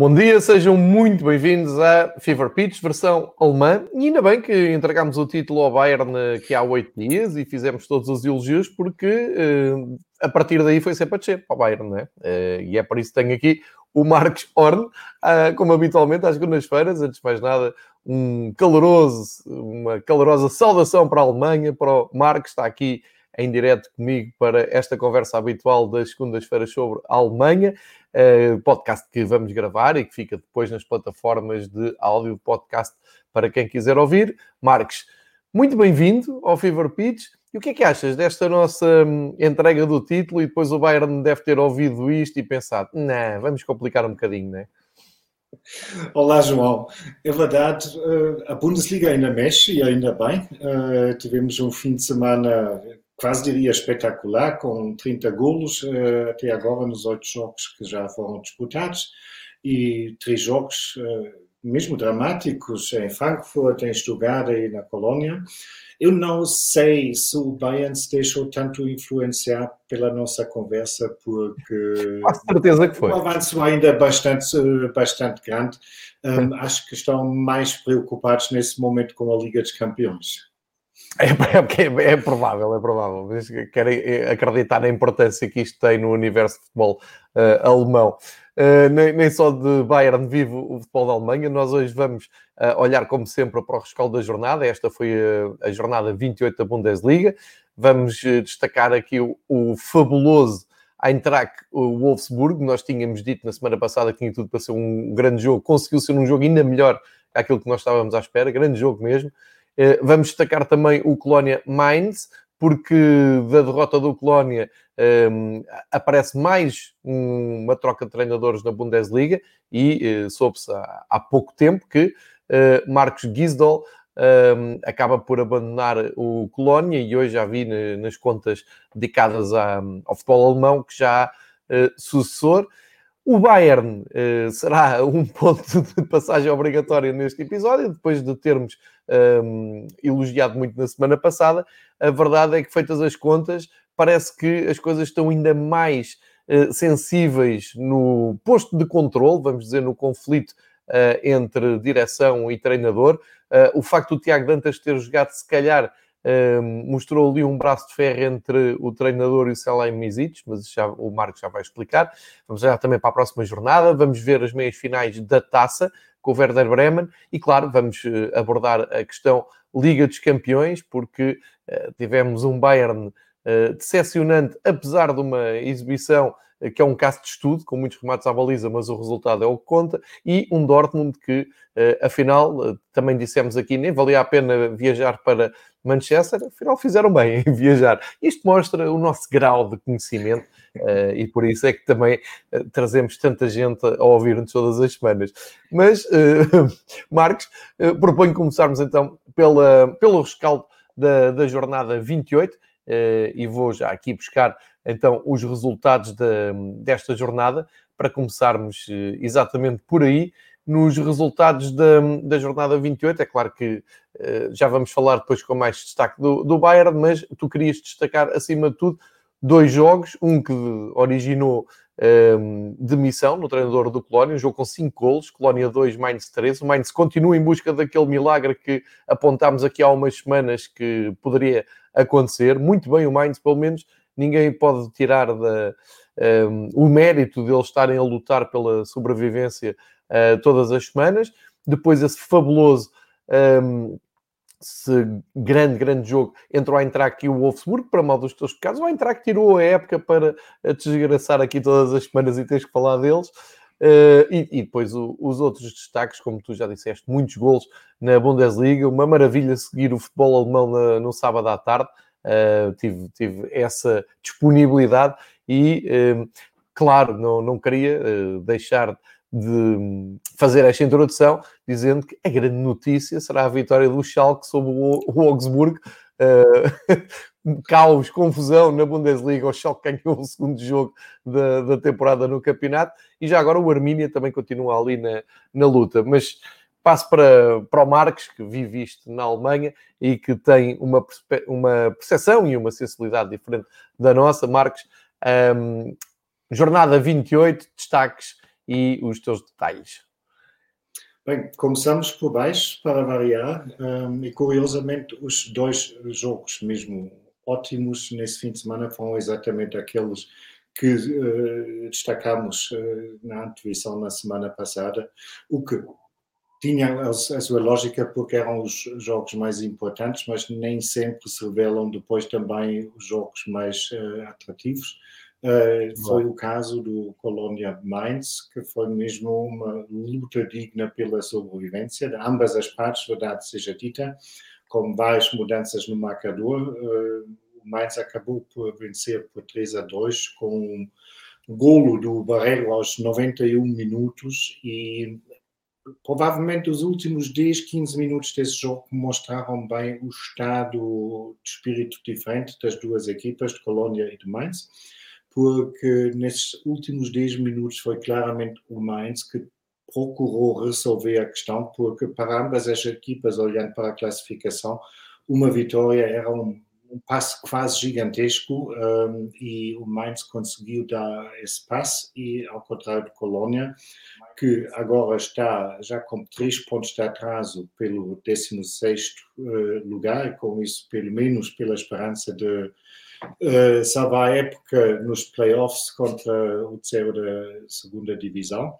Bom dia, sejam muito bem-vindos a Fever Pitch, versão alemã. E ainda bem que entregámos o título ao Bayern aqui há oito dias e fizemos todos os elogios, porque uh, a partir daí foi sempre a descer para o Bayern, não é? Uh, e é por isso que tenho aqui o Marcos Horn, uh, como habitualmente às segundas-feiras. Antes de mais nada, um caloroso, uma calorosa saudação para a Alemanha, para o Marcos, está aqui em direto comigo para esta conversa habitual das segundas-feiras sobre a Alemanha, uh, podcast que vamos gravar e que fica depois nas plataformas de áudio podcast para quem quiser ouvir. Marcos, muito bem-vindo ao Fever Pitch. E o que é que achas desta nossa hum, entrega do título? E depois o Bayern deve ter ouvido isto e pensado: não, vamos complicar um bocadinho, não é? Olá, João. É verdade, eh, a Bundesliga ainda mexe e ainda bem. Eh, tivemos um fim de semana quase diria espetacular, com 30 golos uh, até agora nos oito jogos que já foram disputados e três jogos uh, mesmo dramáticos em Frankfurt, em Stuttgart e na Colônia. Eu não sei se o Bayern se deixou tanto influenciar pela nossa conversa, porque Com certeza que foi. o avanço ainda é bastante, bastante grande. Um, acho que estão mais preocupados nesse momento com a Liga dos Campeões. É, é, é, provável, é provável. Querem eh, acreditar na importância que isto tem no universo de futebol uh, alemão. Uh, nem, nem, só de Bayern vive o futebol da Alemanha. Nós hoje vamos uh, olhar, como sempre, para o rescaldo da jornada. Esta foi a jornada 28 da Bundesliga. Vamos destacar aqui o, o fabuloso Eintracht Wolfsburg. Nós tínhamos dito na semana passada que tinha tudo para ser um grande jogo. Conseguiu ser um jogo ainda melhor que aquilo que nós estávamos à espera. Grande jogo mesmo. Eh, vamos destacar também o Colónia Mainz, porque da derrota do Colónia um, ehm, aparece mais uma troca de treinadores na Bundesliga e uh, soube-se há, há, pouco tempo que uh, Marcos Gisdol um, ehm, acaba por abandonar o Colónia e hoje já vi nas contas dedicadas ao futebol alemão que já há uh, sucessor. O Bayern uh, será um ponto de passagem obrigatório neste episódio, depois de termos um, ehm, elogiado muito na semana passada. A verdade é que, feitas as contas, parece que as coisas estão ainda mais uh, sensíveis no posto de controle, vamos dizer, no conflito uh, entre direção e treinador. o facto do Tiago Dantas ter jogado, se calhar, mostrou ali um braço de ferro entre o treinador e o Selaim Misic, mas já, o Marcos já vai explicar. Vamos já também para a próxima jornada, vamos ver as meias finais da taça com o Werder Bremen e, claro, vamos uh, abordar a questão Liga dos Campeões, porque uh, tivemos um Bayern uh, decepcionante, apesar de uma exibição que é um caso de estudo, com muitos remates à baliza, mas o resultado é o que conta, e um Dortmund que, afinal, também dissemos aqui, nem valia a pena viajar para Manchester, afinal fizeram bem em viajar. Isto mostra o nosso grau de conhecimento uh, e por isso é que também trazemos tanta gente a ouvir-nos todas as semanas. Mas, Marcos, proponho começarmos então pela, pelo rescaldo da, da jornada 28 e vou já aqui buscar então os resultados de, desta jornada para começarmos exatamente por aí nos resultados da, da jornada 28. É claro que uh, já vamos falar depois com mais destaque do, do Bayern, mas tu querias destacar, acima de tudo, dois jogos. Um que originou um, ehm, demissão no treinador do Colónia, um jogo com 5 golos, Colónia 2, Mainz 3. O Mainz continua em busca daquele milagre que apontámos aqui há umas semanas que poderia acontecer. Muito bem o Mainz, pelo menos ninguém pode tirar da, um, ehm, o mérito deles estarem a lutar pela sobrevivência uh, todas as semanas. Depois esse fabuloso um, esse grande, grande jogo entre o Eintracht e o Wolfsburg, para mal dos teus pecados. O Eintracht tirou a época para desgraçar aqui todas as semanas e tens que falar deles. Uh, e, e, depois o, os outros destaques, como tu já disseste, muitos golos na Bundesliga, uma maravilha seguir o futebol alemão na, no sábado à tarde. Uh, tive, tive essa disponibilidade e, uh, claro, não, não queria deixar de fazer esta introdução, dizendo que a grande notícia será a vitória do Schalke sobre o Augsburg. Uh, caos, confusão na Bundesliga. O Schalke ganhou o segundo jogo da, da temporada no campeonato e já agora o Armínia também continua ali na, na luta. Mas passo para, para o Marques, que vive isto na Alemanha e que tem uma, uma percepção e uma sensibilidade diferente da nossa. Marques, um, jornada 28, destaques e os teus detalhes. Bem, começamos por baixo para variar um, e curiosamente os dois jogos mesmo ótimos nesse fim de semana foram exatamente aqueles que uh, destacamos uh, na antevisão na semana passada, o que tinha a, sua lógica porque eram os jogos mais importantes, mas nem sempre se revelam depois também os jogos mais uh, atrativos. Uh, foi o caso do Colônia Mainz, que foi mesmo uma luta digna pela sobrevivência de ambas as partes, verdade seja dita, com várias mudanças no marcador. Uh, o Mainz acabou por vencer por 3 a 2 com um golo do Barreiro aos 91 minutos e provavelmente os últimos 10, 15 minutos desse jogo mostraram bem o estado de espírito diferente das duas equipas, de Colônia e de Mainz porque nesses últimos 10 minutos foi claramente o Mainz que procurou resolver a questão, porque para ambas as equipas, olhando para a classificação, uma vitória era um, um passo quase gigantesco um, e o Mainz conseguiu dar esse passo e ao contrário de Colônia, que agora está já com três pontos de atraso pelo 16º uh, lugar e com isso pelo menos pela esperança de uh, salvar a época nos playoffs contra o Cerro da segunda divisão.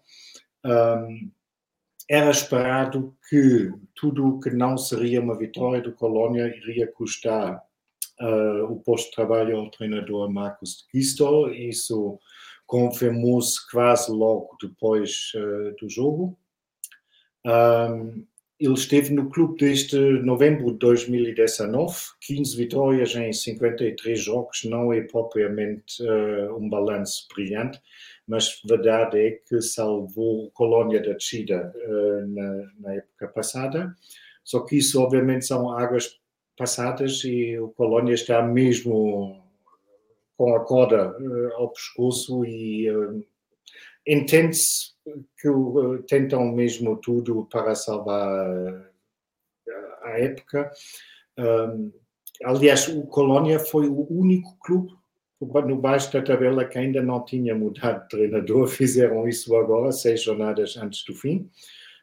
Um, era esperado que tudo o que não seria uma vitória do Colônia iria custar uh, o posto de trabalho ao treinador Marcos de Gisto. Isso confirmou-se quase logo depois uh, do jogo. Um, ele esteve no clube desde novembro de 2019, 15 vitórias em 53 jogos, não é propriamente uh, um balanço brilhante, mas verdade é que salvou o Colônia da descida uh, na, na, época passada. Só que isso, obviamente, são águas passadas e o Colônia está mesmo com a corda uh, ao pescoço e entende-se que uh, tentam mesmo tudo para salvar uh, a época. Aliás, o Colônia foi o único clube no baixo da tabela que ainda não tinha mudado de treinador, fizeram isso agora, seis jornadas antes do fim.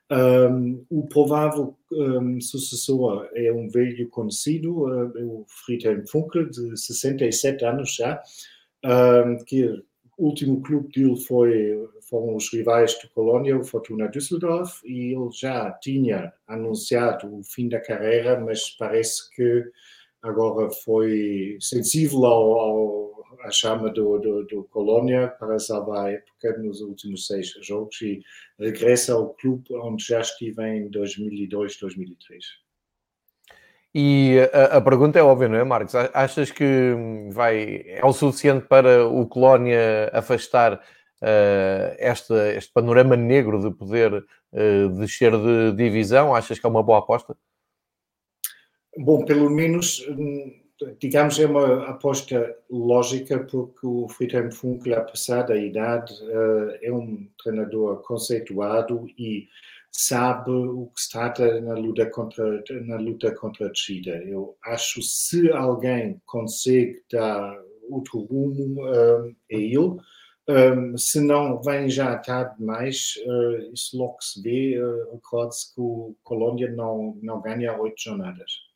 Um, o provável um, sucessor é um velho conhecido, uh, o Friedhelm Funkel, de 67 anos já, um, que o último clube dele foi, foram os rivais do Colônia, o Fortuna Düsseldorf, e ele já tinha anunciado o fim da carreira, mas parece que agora foi sensível ao, ao, à chama do, do, do Colônia para salvar a época nos últimos seis jogos e regressa ao clube onde já estive em 2002, 2003. E a, a, pergunta é óbvia, não é, Marcos? Achas que vai, é o suficiente para o Colónia afastar uh, este, este panorama negro de poder uh, descer de divisão? Achas que é uma boa aposta? Bom, pelo menos, digamos, é uma aposta lógica, porque o Friedhelm Funkel, apesar da idade, uh, é um treinador conceituado e sabe o que se trata na luta contra, na luta contra a descida. Eu acho se alguém consegue dar outro rumo, um, é ele. Um, se não vem já tarde demais, uh, isso logo se vê. Uh, Recorde-se que o Colônia não, não ganha oito jornadas.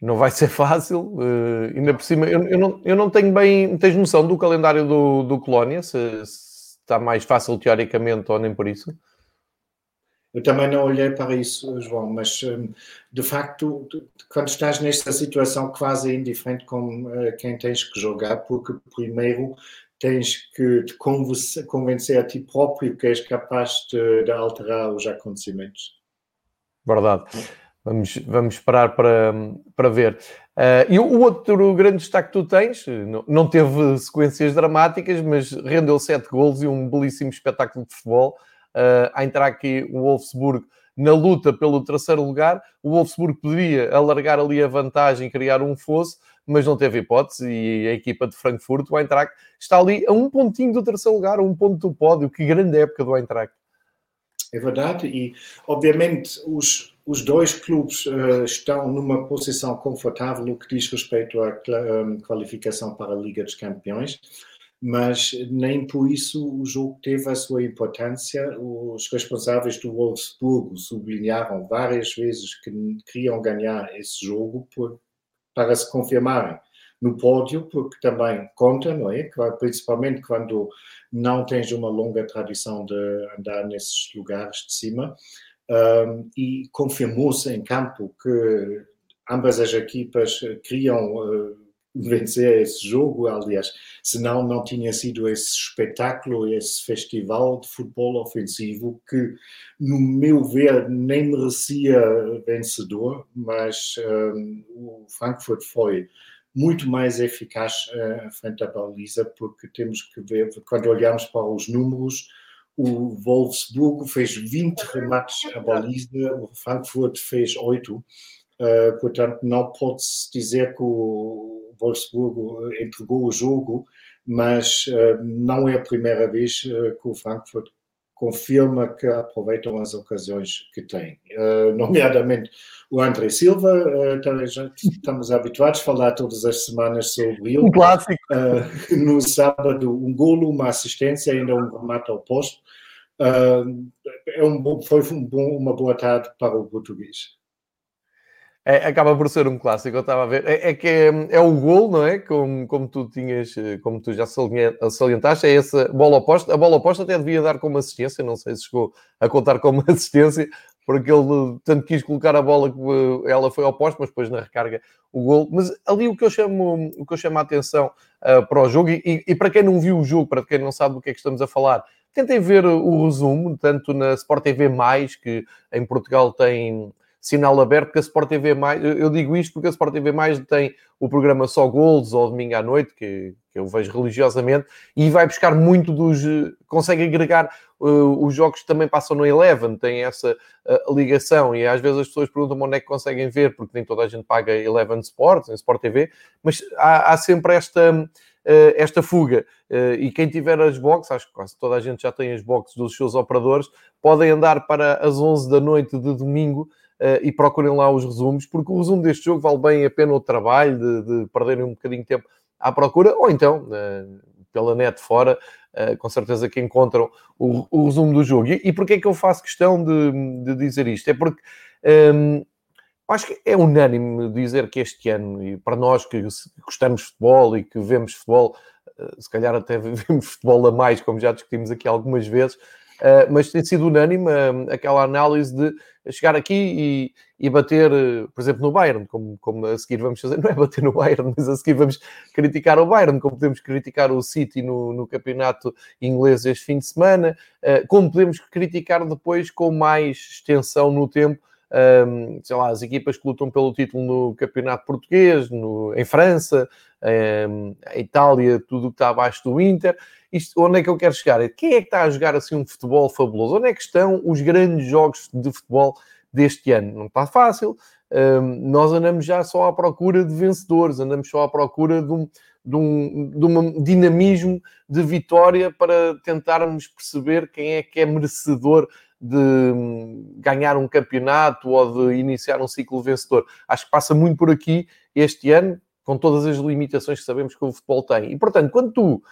Não vai ser fácil, uh, ainda por cima, eu, eu, não, eu não tenho bem. Tens noção do calendário do, do Colónia? Se, se está mais fácil teoricamente ou nem por isso? Eu também não olhei para isso, João, mas hum, de facto, quando estás nesta situação quase indiferente com eh, quem tens que jogar, porque primeiro tens que te convencer a ti próprio que és capaz de, de alterar os acontecimentos. Verdade. Vamos, vamos esperar para, para ver. Uh, e o outro grande destaque que tu tens, não, não teve sequências dramáticas, mas rendeu sete gols e um belíssimo espetáculo de futebol. Uh, a entrar aqui o Wolfsburg na luta pelo terceiro lugar. O Wolfsburg poderia alargar ali a vantagem, criar um fosso, mas não teve hipótese. E a equipa de Frankfurt, o Eintracht, está ali a um pontinho do terceiro lugar, a um ponto do pódio. Que grande época do Eintracht. É verdade, e obviamente os, os dois clubes uh, estão numa posição confortável no que diz respeito à um, qualificação para a Liga dos Campeões. mas nem por isso o jogo teve a sua importância. Os responsáveis do Wolfsburgo sublinharam várias vezes que queriam ganhar esse jogo por, para se confirmarem no pódio, porque também conta, não é? Principalmente quando não tens uma longa tradição de andar nesses lugares de cima. Um, e confirmou-se em campo que ambas as equipas queriam uh, vencer esse jogo, aliás, senão não tinha sido esse espetáculo, esse festival de futebol ofensivo que, no meu ver, nem merecia vencedor, mas um, o Frankfurt foi muito mais eficaz uh, frente à baliza, porque temos que ver, quando olhamos para os números, o Wolfsburgo fez 20 remates à baliza, o Frankfurt fez 8. Uh, eh, portanto, não pode-se dizer que o Wolfsburgo eh, entregou o jogo, mas uh, não é a primeira vez uh, que o Frankfurt confirma que aproveitam as ocasiões que têm. Nomeadamente o André Silva, já estamos habituados a falar todas as semanas sobre ele. Um clássico. No sábado, um golo, uma assistência, ainda um remate ao posto. É um foi um bom, uma boa tarde para o português é, acaba por ser um clássico, eu estava a ver. É, é que é, é, o gol, não é? Como, como tu tinhas, como tu já salientaste, é essa bola oposta. A bola oposta até devia dar como assistência, não sei se chegou a contar como assistência, porque ele tanto quis colocar a bola que ela foi oposta, mas depois na recarga o gol. Mas ali o que eu chamo, o que eu chamo a atenção uh, para o jogo, e, e, para quem não viu o jogo, para quem não sabe do que é que estamos a falar, tentem ver o resumo, tanto na Sport TV, que em Portugal tem sinal aberto, que a Sport TV eu digo isto porque a Sport TV tem o programa Só Gols ou domingo à noite, que, que eu vejo religiosamente, e vai buscar muito dos, consegue agregar uh, os jogos que também passam no Eleven, tem essa uh, ligação, e às vezes as pessoas perguntam onde é que conseguem ver, porque nem toda a gente paga Eleven Sports, em Sport TV, mas há, há sempre esta... Uh, esta fuga. Uh, e quem tiver as boxes, acho que quase toda a gente já tem as boxes dos seus operadores, podem andar para as 11 da noite de domingo uh, e procurem lá os resumos, porque o resumo deste jogo vale bem a pena o trabalho de, de perderem um bocadinho de tempo à procura, ou então pela net fora, com certeza que encontram o, o, resumo do jogo. E, e porquê é que eu faço questão de, de dizer isto? É porque ehm, acho que é unânime dizer que este ano, e para nós que gostamos de futebol e que vemos futebol, se calhar até vemos futebol a mais, como já discutimos aqui algumas vezes, Uh, mas tem sido unânime uh, aquela análise de chegar aqui e, e bater, por exemplo, no Bayern, como, como a seguir vamos fazer, não é bater no Bayern, mas a seguir vamos criticar o Bayern, como podemos criticar o City no, no campeonato inglês este fim de semana, como podemos criticar depois com mais extensão no tempo um, sei lá, as equipas que lutam pelo título no campeonato português, no, em França, um, a Itália, tudo que está abaixo do Inter isto, onde é que eu quero chegar? Quem é que está a jogar assim um futebol fabuloso? Onde é que estão os grandes jogos de futebol deste ano? Não está fácil. Um, nós andamos já só à procura de vencedores, andamos só à procura de um, de um, de um dinamismo de vitória para tentarmos perceber quem é que é merecedor de hum, ganhar um campeonato ou de iniciar um ciclo vencedor. Acho que passa muito por aqui este ano, com todas as limitações que sabemos que o futebol tem. E, portanto, quando tu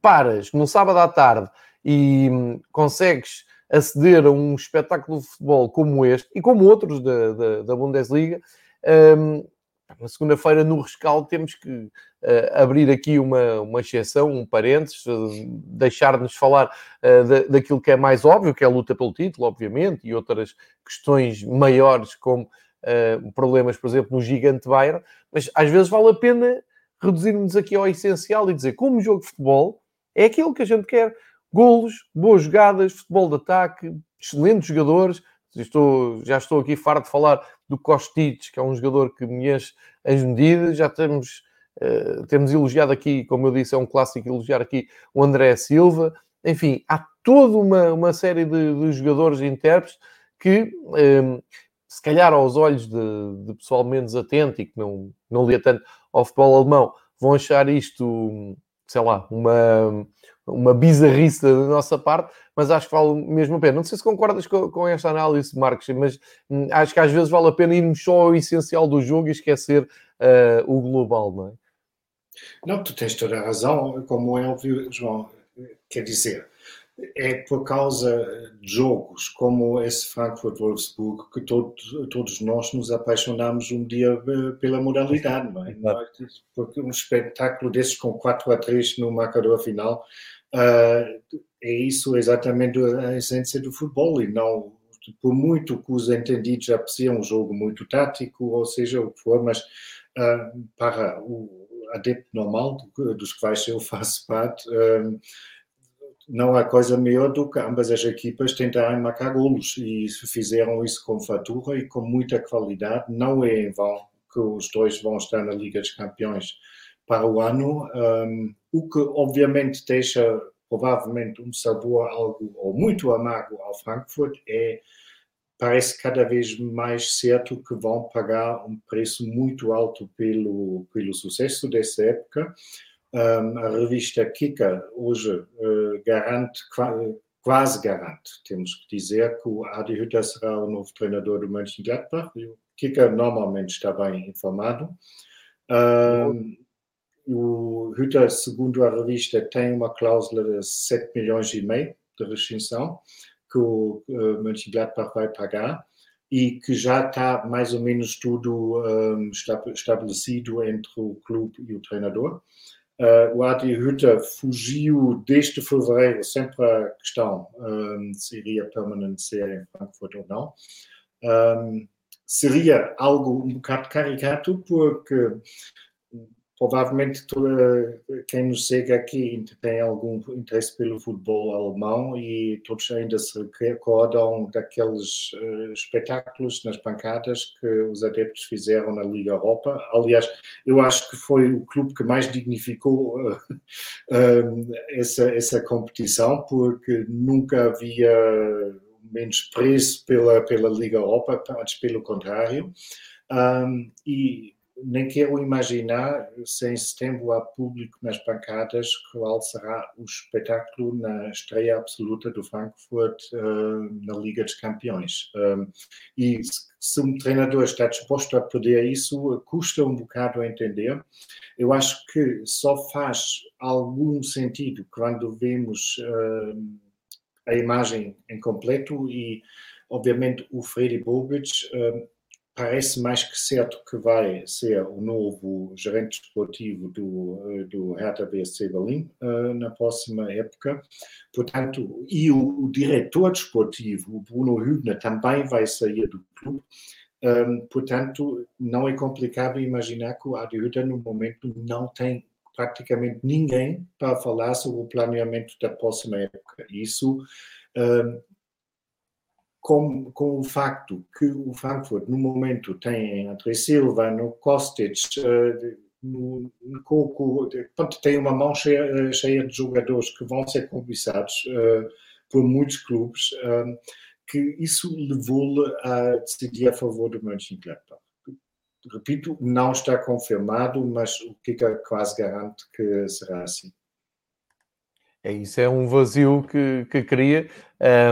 paras no sábado à tarde e hum, consegues aceder a um espetáculo de futebol como este e como outros da, da, da Bundesliga, um, na segunda-feira no rescaldo temos que abrir aqui uma, uma exceção, um parênteses, uh, deixar-nos falar uh, da, daquilo que é mais óbvio, que é a luta pelo título, obviamente, e outras questões maiores como problemas, por exemplo, no gigante Bayern, mas às vezes vale a pena reduzirmos aqui ao essencial e dizer como jogo de futebol é aquilo que a gente quer. Golos, boas jogadas, futebol de ataque, excelentes jogadores. Estou, já estou aqui farto de falar do Kostic, que é um jogador que me enche as medidas. Já temos, uh, temos elogiado aqui, como eu disse, é um clássico elogiar aqui o André Silva. Enfim, há toda uma, uma série de, de jogadores e intérpretes que, um, ehm, se calhar aos olhos de, de, pessoal menos atento e que não, não lia tanto ao futebol alemão, vão achar isto sei lá, uma, uma bizarrice da nossa parte, mas acho que vale mesmo a pena. Não sei se concordas com, com esta análise, Marcos, mas hum, acho que às vezes vale a pena irmos só ao essencial do jogo e esquecer uh, o global, não é? Não, tu tens toda a razão, como é óbvio, João. Quer dizer, é por causa de jogos como esse Frankfurt-Wolfsburg que todos, todos nós nos apaixonamos um dia eh, pela modalidade, não é? Porque um espetáculo desses com 4 a 3 no marcador final uh, é isso exatamente a essência do futebol e não por muito que os entendidos apreciam um jogo muito tático, ou seja, o que for, mas uh, para o adepto normal, dos quais eu faço parte, uh, não há coisa melhor do que ambas as equipas tentarem marcar golos e fizeram isso com fatura e com muita qualidade. Não é em vão que os dois vão estar na Liga dos Campeões para o ano, um, o que obviamente deixa provavelmente um sabor algo ou muito amargo ao Frankfurt é parece cada vez mais certo que vão pagar um preço muito alto pelo pelo sucesso dessa época um, a revista Kika hoje uh, garante, quase garante, temos que dizer, que o Adi Hütter será o novo treinador do Mönchengladbach. O Kika normalmente está bem informado. Um, o Hütter, segundo a revista, tem uma cláusula de 7 milhões e meio de rescisão que o Mönchengladbach vai pagar e que já está mais ou menos tudo um, estabelecido entre o clube e o treinador. Uh, o Adi Hütter fugiu desde fevereiro sempre a questão um, se iria permanecer em Frankfurt ou não. Um, seria algo um bocado caricato, porque provavelmente toda, quem nos segue aqui tem algum interesse pelo futebol alemão e todos ainda se recordam daqueles uh, espetáculos nas pancadas que os adeptos fizeram na Liga Europa. Aliás, eu acho que foi o clube que mais dignificou uh, uh, essa, essa competição, porque nunca havia menos preço pela, pela Liga Europa, antes pelo contrário. Um, e nem quero imaginar se em setembro há público nas bancadas qual será o espetáculo na estreia absoluta do Frankfurt uh, na Liga dos Campeões. Um, e se um treinador está disposto a perder isso, custa um bocado a entender. Eu acho que só faz algum sentido quando vemos uh, a imagem em completo e, obviamente, o Freddy Bobic uh, parece mais que certo que vai ser o novo gerente desportivo do, eh, do Hertha BSC Berlim uh, na próxima época. Portanto, e o, o, diretor desportivo, o Bruno Hübner, também vai sair do clube. Um, portanto, não é complicado imaginar que o Adi Hütter, no momento, não tem praticamente ninguém para falar sobre o planeamento da próxima época. Isso um, com, com o facto que o Frankfurt, no momento, tem André Silva, no Kostic, uh, no, no Coco, portanto, tem uma mão cheia, eh, cheia, de jogadores que vão ser cobiçados uh, por muitos clubes, que isso levou-lhe a decidir a favor do Mönchengladbach. Repito, não está confirmado, mas o Kika quase garante que será assim. É isso, é um vazio que, que cria.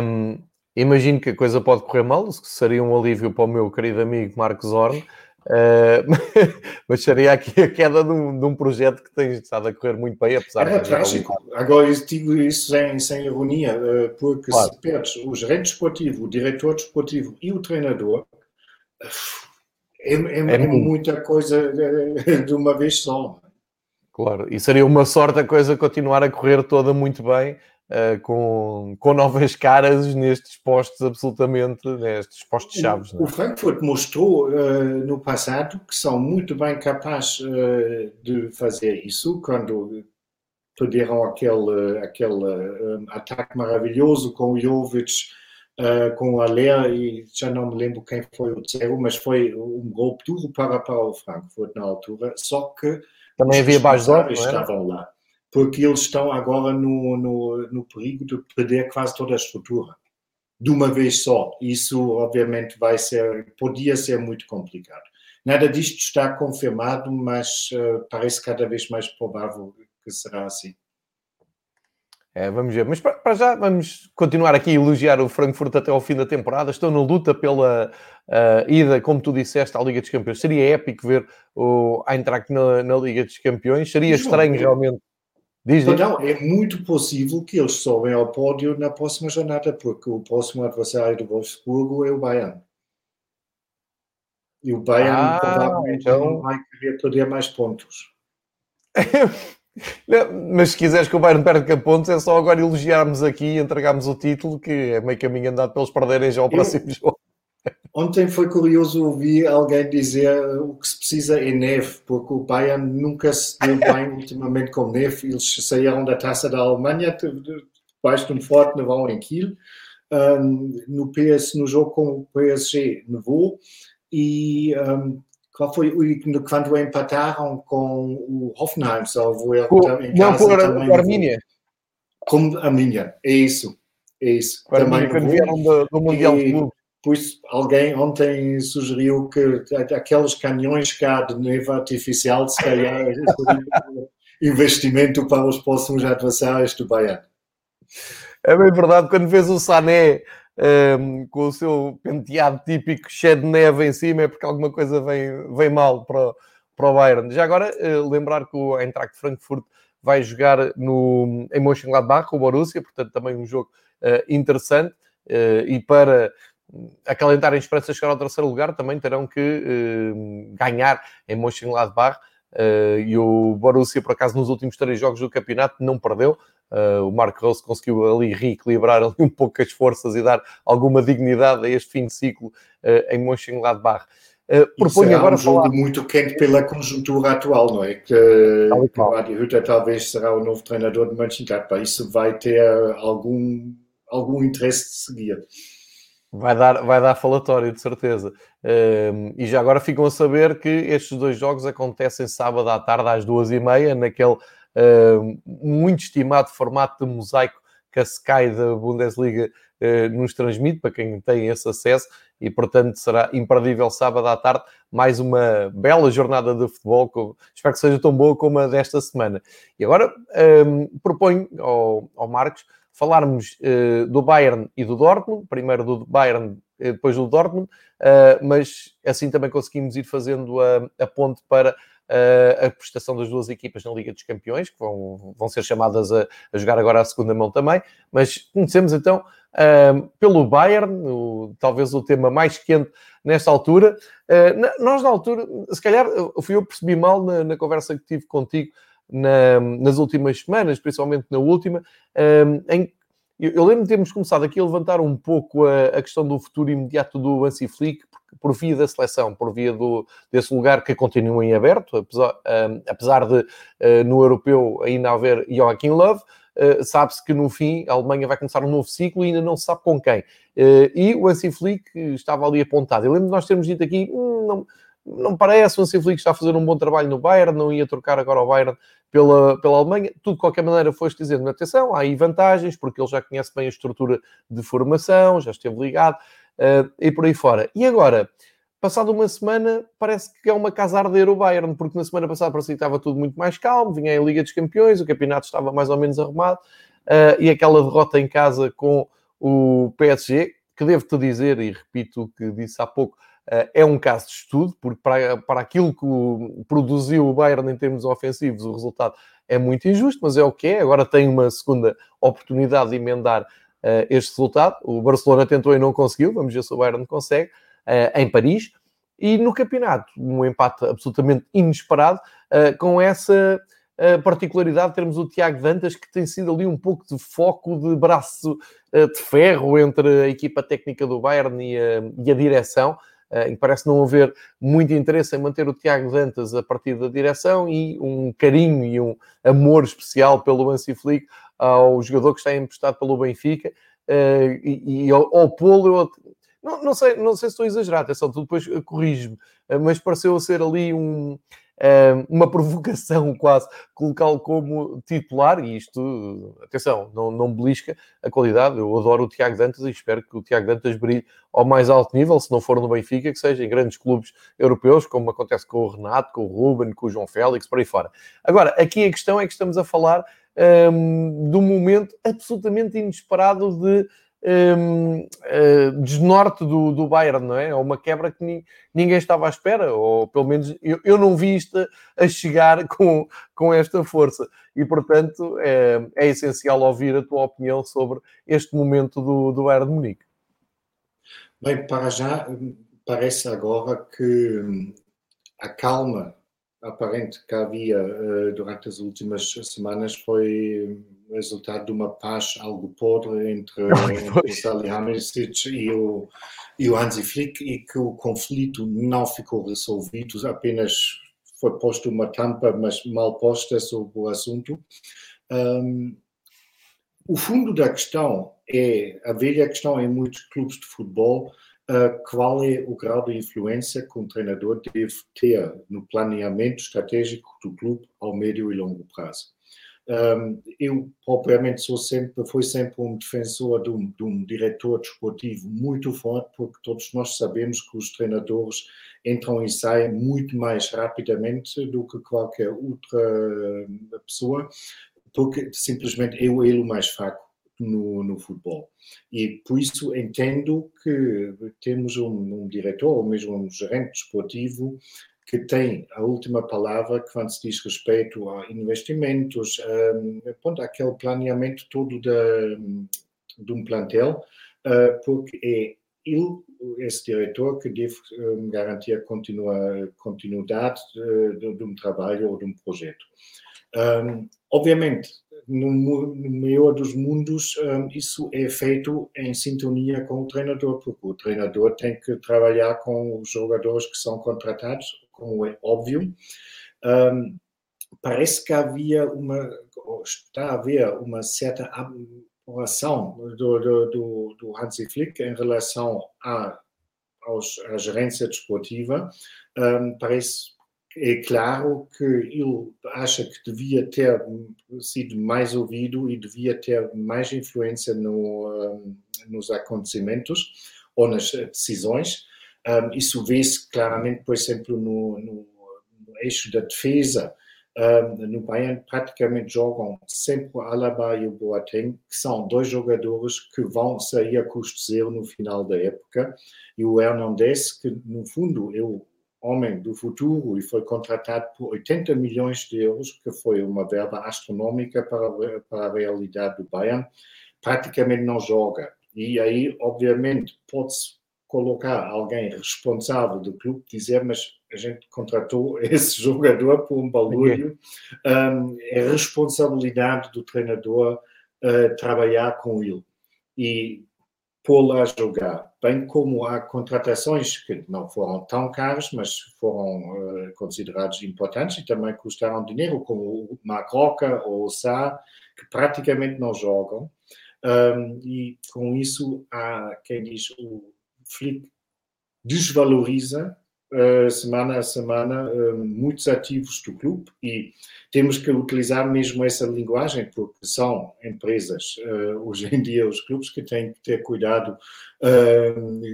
Um, Imagino que a coisa pode correr mal, seria um alívio para o meu querido amigo Marcos Horn, uh, mas seria aqui a queda de um, de um, projeto que tem estado a correr muito bem, apesar Era de. trágico. Agora, eu digo isso sem, sem ironia, uh, porque claro. se perdes o gerente desportivo, o diretor desportivo e o treinador, é, é, é, é muita coisa de uma vez só. Claro, e seria uma sorte a coisa continuar a correr toda muito bem uh, com, com novas caras nestes postos absolutamente, nestes postos chaves. O, é? o Frankfurt mostrou uh, no passado que são muito bem capazes uh, de fazer isso quando perderam aquele, aquele ataque maravilhoso com o Jovic, com o Aller e já não me lembro quem foi o terceiro, mas foi um golpe duro para, para o Frankfurt na altura, só que também havia Bajor, estavam lá porque eles estão agora no, no, no perigo de perder quase toda a estrutura de uma vez só. Isso, obviamente, vai ser, podia ser muito complicado. Nada disto está confirmado, mas uh, parece cada vez mais provável que será assim. É, vamos ver. Mas para, já vamos continuar aqui a elogiar o Frankfurt até ao fim da temporada. Estão na luta pela uh, ida, como tu disseste, à Liga dos Campeões. Seria épico ver o Eintracht na, na Liga dos Campeões. Seria estranho realmente. Diz, diz. Não, é muito possível que eles sobem ao pódio na próxima jornada, porque o próximo adversário do Wolfsburgo é o Bayern. E o Bayern ah, provavelmente então... não vai querer perder mais pontos. Mas se quiseres que o Bayern perca pontos, é só agora elogiarmos aqui e entregarmos o título, que é meio caminho andado para eles perderem já o próximo Eu... jogo. Ontem foi curioso ouvir alguém dizer o que se precisa é neve, porque o Bayern nunca se deu bem ultimamente com neve. Eles saíram da taça da Alemanha debaixo de um forte nevão em Kiel. Um, no, PS, no jogo com o PSG nevou e um, qual foi quando empataram com o Hoffenheim, salvo eu, em não, casa, também com a Armínia. Com a Armínia, é isso. É isso. Também quando vieram do, do Mundial e, de Clube. Pois alguém ontem sugeriu que aqueles canhões cá de neve artificial, se calhar, investimento para os próximos adversários do Bayern. É bem verdade, quando vês o Sané um, com o seu penteado típico cheio de neve em cima, é porque alguma coisa vem, vem mal para, para o Bayern. Já agora, uh, lembrar que o Eintracht Frankfurt vai jogar no, em Mönchengladbach o Borussia, portanto também um jogo uh, interessante. Uh, e para acalentarem esperanças de chegar ao terceiro lugar, também terão que ganhar em Mönchengladbach. Uh, e o Borussia, por acaso, nos últimos três jogos do campeonato, não perdeu. Uh, o Marco Rose conseguiu ali reequilibrar ali um pouco as forças e dar alguma dignidade a este fim de ciclo uh, em Mönchengladbach. Uh, proponho agora um jogo falar... muito quente pela conjuntura atual, não é? Que, que o Adi Hütter talvez será o novo treinador de Mönchengladbach. Isso vai ter algum, algum interesse de seguir. Vai dar, vai dar falatório, de certeza. Um, e já agora ficam a saber que estes dois jogos acontecem sábado à tarde às duas e meia, naquele um, muito estimado formato de mosaico que a Sky da Bundesliga uh, nos transmite, para quem tem esse acesso, e portanto será imperdível sábado à tarde, mais uma bela jornada de futebol, espero que seja tão boa como a desta semana. E agora um, proponho ao, ao Marcos falarmos uh, do Bayern e do Dortmund, primeiro do Bayern, eh, depois do Dortmund, uh, mas assim também conseguimos ir fazendo a, a ponte para uh, a prestação das duas equipas na Liga dos Campeões, que vão, vão ser chamadas a, a jogar agora a segunda mão também, mas conhecemos então pelo Bayern, o, talvez o tema mais quente nesta altura. nós na altura, se calhar fui eu percebi mal na, na conversa que tive contigo, na, nas últimas semanas, principalmente na última, um, em eu lembro de termos começado aqui a levantar um pouco a, a questão do futuro imediato do Hansi Flick, por, via da seleção, por via do, desse lugar que continua em aberto, apesar, um, apesar de uh, no europeu ainda haver Joachim Love, uh, sabe-se que no fim a Alemanha vai começar um novo ciclo e ainda não se sabe com quem. Uh, e o Hansi Flick estava ali apontado. Eu lembro de nós termos dito aqui, hum, não, não parece, o Hansi Flick está a fazer um bom trabalho no Bayern, não ia trocar agora o Bayern pela, pela Alemanha. Tu, de qualquer maneira, foste dizendo, atenção, há aí vantagens, porque ele já conhece bem a estrutura de formação, já esteve ligado, uh, e por aí fora. E agora, passado uma semana, parece que é uma casa arder o Bayern, porque na semana passada parecia que estava tudo muito mais calmo, vinha a Liga dos Campeões, o campeonato estava mais ou menos arrumado, uh, e aquela derrota em casa com o PSG, que devo-te dizer, e repito o que disse há pouco, é um caso de estudo, porque para, para aquilo que produziu o Bayern em termos ofensivos, o resultado é muito injusto, mas é o que é. Agora tem uma segunda oportunidade de emendar uh, este resultado. O Barcelona tentou e não conseguiu, vamos ver se o Bayern consegue, uh, em Paris. E no campeonato, um empate absolutamente inesperado, uh, com essa particularidade de termos o Tiago Dantas, que tem sido ali um pouco de foco de braço de ferro entre a equipa técnica do Bayern e a, e a direção em que parece não haver muito interesse em manter o Tiago Dantas a partir da direção e um carinho e um amor especial pelo Ansi Flick ao jogador que está emprestado pelo Benfica eh, e, e ao, ao Polo, não, não, sei, não sei se estou a exagerar, atenção, tu depois corrige-me, eh, mas pareceu ser ali um, uma provocação quase, colocá-lo como titular, e isto, atenção, não, não belisca a qualidade. Eu adoro o Tiago Dantas e espero que o Tiago Dantas brilhe ao mais alto nível, se não for no Benfica, que seja em grandes clubes europeus, como acontece com o Renato, com o Ruben, com o João Félix, por aí fora. Agora, aqui a questão é que estamos a falar um, de um momento absolutamente inesperado de um, uh, eh, desnorte do, do Bayern, não é? É uma quebra que ni, ninguém estava à espera, ou pelo menos eu, eu não vi isto a chegar com, com esta força. E, portanto, é, é essencial ouvir a tua opinião sobre este momento do, do Bayern de Munique. Bem, para já, parece agora que a calma aparente que havia uh, durante as últimas semanas foi resultado de uma paz algo podre entre, entre o Salihamidzic e o, e o Hansi Flick e que o conflito não ficou resolvido, apenas foi posto uma tampa, mas mal posta sobre o assunto. Um, o fundo da questão é a velha questão em muitos clubes de futebol uh, qual é o grau de influência que um treinador deve ter no planeamento estratégico do clube ao médio e longo prazo. Eu, propriamente, sou sempre, fui sempre um defensor de um, de um, diretor desportivo muito forte, porque todos nós sabemos que os treinadores entram e saem muito mais rapidamente do que qualquer outra pessoa, porque simplesmente é o mais fraco no, no, futebol. E por isso entendo que temos um, um, diretor ou mesmo um gerente desportivo que tem a última palavra quando se diz respeito a investimentos, um, aquele planeamento todo de, de um plantel, uh, porque é ele, esse diretor, que deve um, garantir a continuidade de, de, de, um trabalho ou de um projeto. Um, obviamente, no, no dos mundos, um, isso é feito em sintonia com o treinador, porque o treinador tem que trabalhar com os jogadores que são contratados, como é óbvio. Um, parece que havia uma, está a haver uma certa aprovação do, do, do, Hansi Flick em relação à, aos, à gerência desportiva. Um, parece é claro que ele acha que devia ter sido mais ouvido e devia ter mais influência no, um, nos acontecimentos ou nas decisões. Um, isso vê-se claramente, por exemplo, no, no, no eixo da defesa. Um, no Bayern praticamente jogam sempre o Alaba e o Boateng, que são dois jogadores que vão sair a custo zero no final da época, e o Hernandez, que no fundo eu homem do futuro e foi contratado por 80 milhões de euros, que foi uma verba astronômica para, para a realidade do Bayern, praticamente não joga. E aí, obviamente, pode-se colocar alguém responsável do clube, dizer, mas a gente contratou esse jogador por um balúrdio, um, é responsabilidade do treinador uh, trabalhar com ele. E pô-la a jogar, bem como há contratações que não foram tão caras, mas foram uh, considerados importantes e também custaram dinheiro, como o Macroca ou o Sá, que praticamente não jogam. Um, e com isso há quem diz o Flick desvaloriza uh, semana a semana uh, muitos ativos do clube e temos que utilizar mesmo essa linguagem porque são empresas uh, hoje em dia os clubes que têm que ter cuidado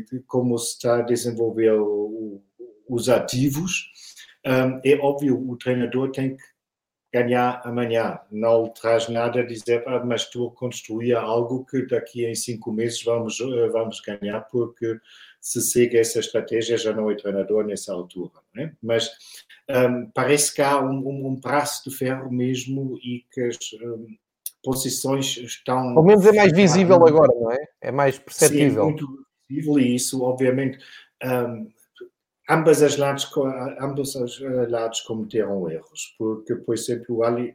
de como se está a desenvolver o, os ativos. Um, é óbvio o treinador tem que ganhar amanhã. Não traz nada a dizer, ah, mas estou a construir algo que daqui em cinco meses vamos, vamos ganhar, porque se segue essa estratégia, já não é treinador nessa altura. Né? Mas um, parece que há um, um, braço de ferro mesmo e que as um, posições estão. Pelo menos é mais visível agora, não é? É mais perceptível. Sim, é muito visível e isso, obviamente. Um, ambas as lados, ambos os lados cometeram erros, porque, por exemplo, o Ali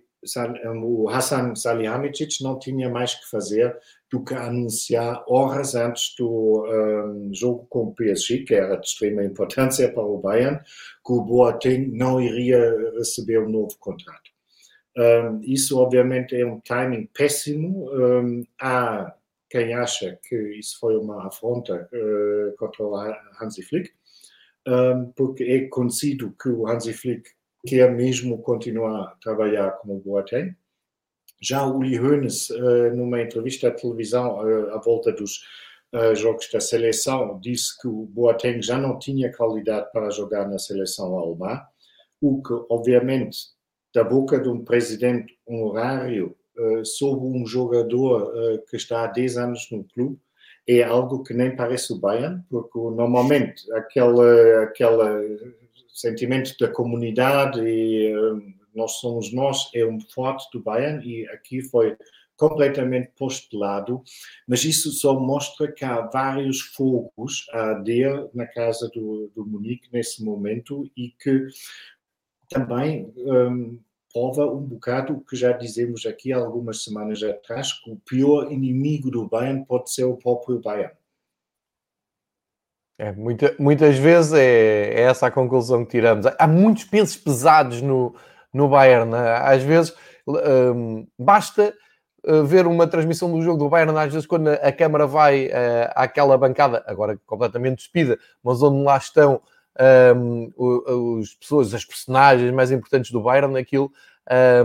o Hassan Salihamidzic não tinha mais que fazer do que anunciar horas antes do um, jogo com o PSG, que era de extrema importância para o Bayern, que o Boateng não iria receber um novo contrato. Um, isso, obviamente, é um timing péssimo. Um, há quem acha que isso foi uma afronta uh, contra o Hansi Flick, porque é conhecido que o Hansi Flick quer mesmo continuar a trabalhar como Boateng. Já o Uli Hoeneß, eh, numa entrevista à televisão eh, à volta dos eh, jogos da seleção, disse que o Boateng já não tinha qualidade para jogar na seleção alemã, o que, obviamente, da boca de um presidente honorário uh, sobre um jogador uh, que está há 10 anos no clube é algo que nem parece o Bayern, porque normalmente aquele, aquele sentimento da comunidade e uh, nós somos nós é um forte do Bayern e aqui foi completamente posto de lado, mas isso só mostra que há vários fogos a arder na casa do, do Munique nesse momento e que também um, prova um bocado o que já dizemos aqui algumas semanas atrás, que o pior inimigo do Bayern pode ser o próprio Bayern. É, muita, muitas vezes é, é, essa a conclusão que tiramos. Há muitos pesos pesados no, no Bayern. Né? Às vezes um, basta uh, ver uma transmissão do jogo do Bayern, às vezes quando a câmara vai uh, àquela bancada, agora completamente despida, mas onde lá estão um, os pessoas, as personagens mais importantes do Bayern, aquilo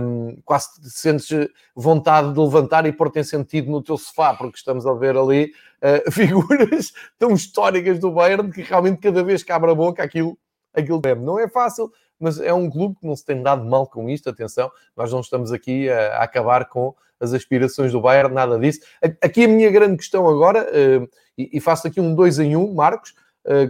um, quase sentes vontade de levantar e pôr-te em sentido no teu sofá, porque estamos a ver ali uh, figuras tão históricas do Bayern que realmente cada vez que abre a boca aquilo, aquilo é. Não é fácil, mas é um clube que não se tem dado mal com isto, atenção, nós não estamos aqui a, a acabar com as aspirações do Bayern, nada disso. Aqui a minha grande questão agora, uh, e, e faço aqui um dois em um, Marcos,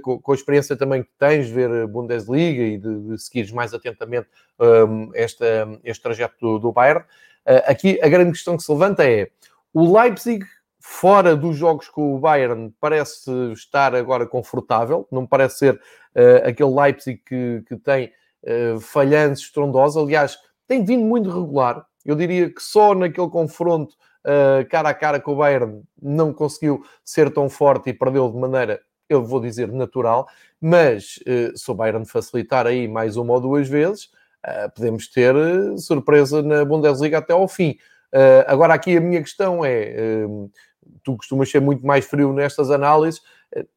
com, com, a experiência também que tens, ver Bundesliga e de, de seguires mais atentamente um, esta, este trajeto do, do Bayern, uh, aqui a grande questão que se levanta é o Leipzig, fora dos jogos com o Bayern, parece estar agora confortável, não parece ser uh, aquele Leipzig que, que tem uh, falhanços estrondosos, aliás, tem vindo muito regular. Eu diria que só naquele confronto uh, cara a cara com o Bayern não conseguiu ser tão forte e perdeu de maneira eu vou dizer natural, mas uh, se o Bayern facilitar aí mais uma ou duas vezes, uh, podemos ter uh, surpresa na Bundesliga até ao fim. Agora, aqui a minha questão é: tu costumas ser muito mais frio nestas análises,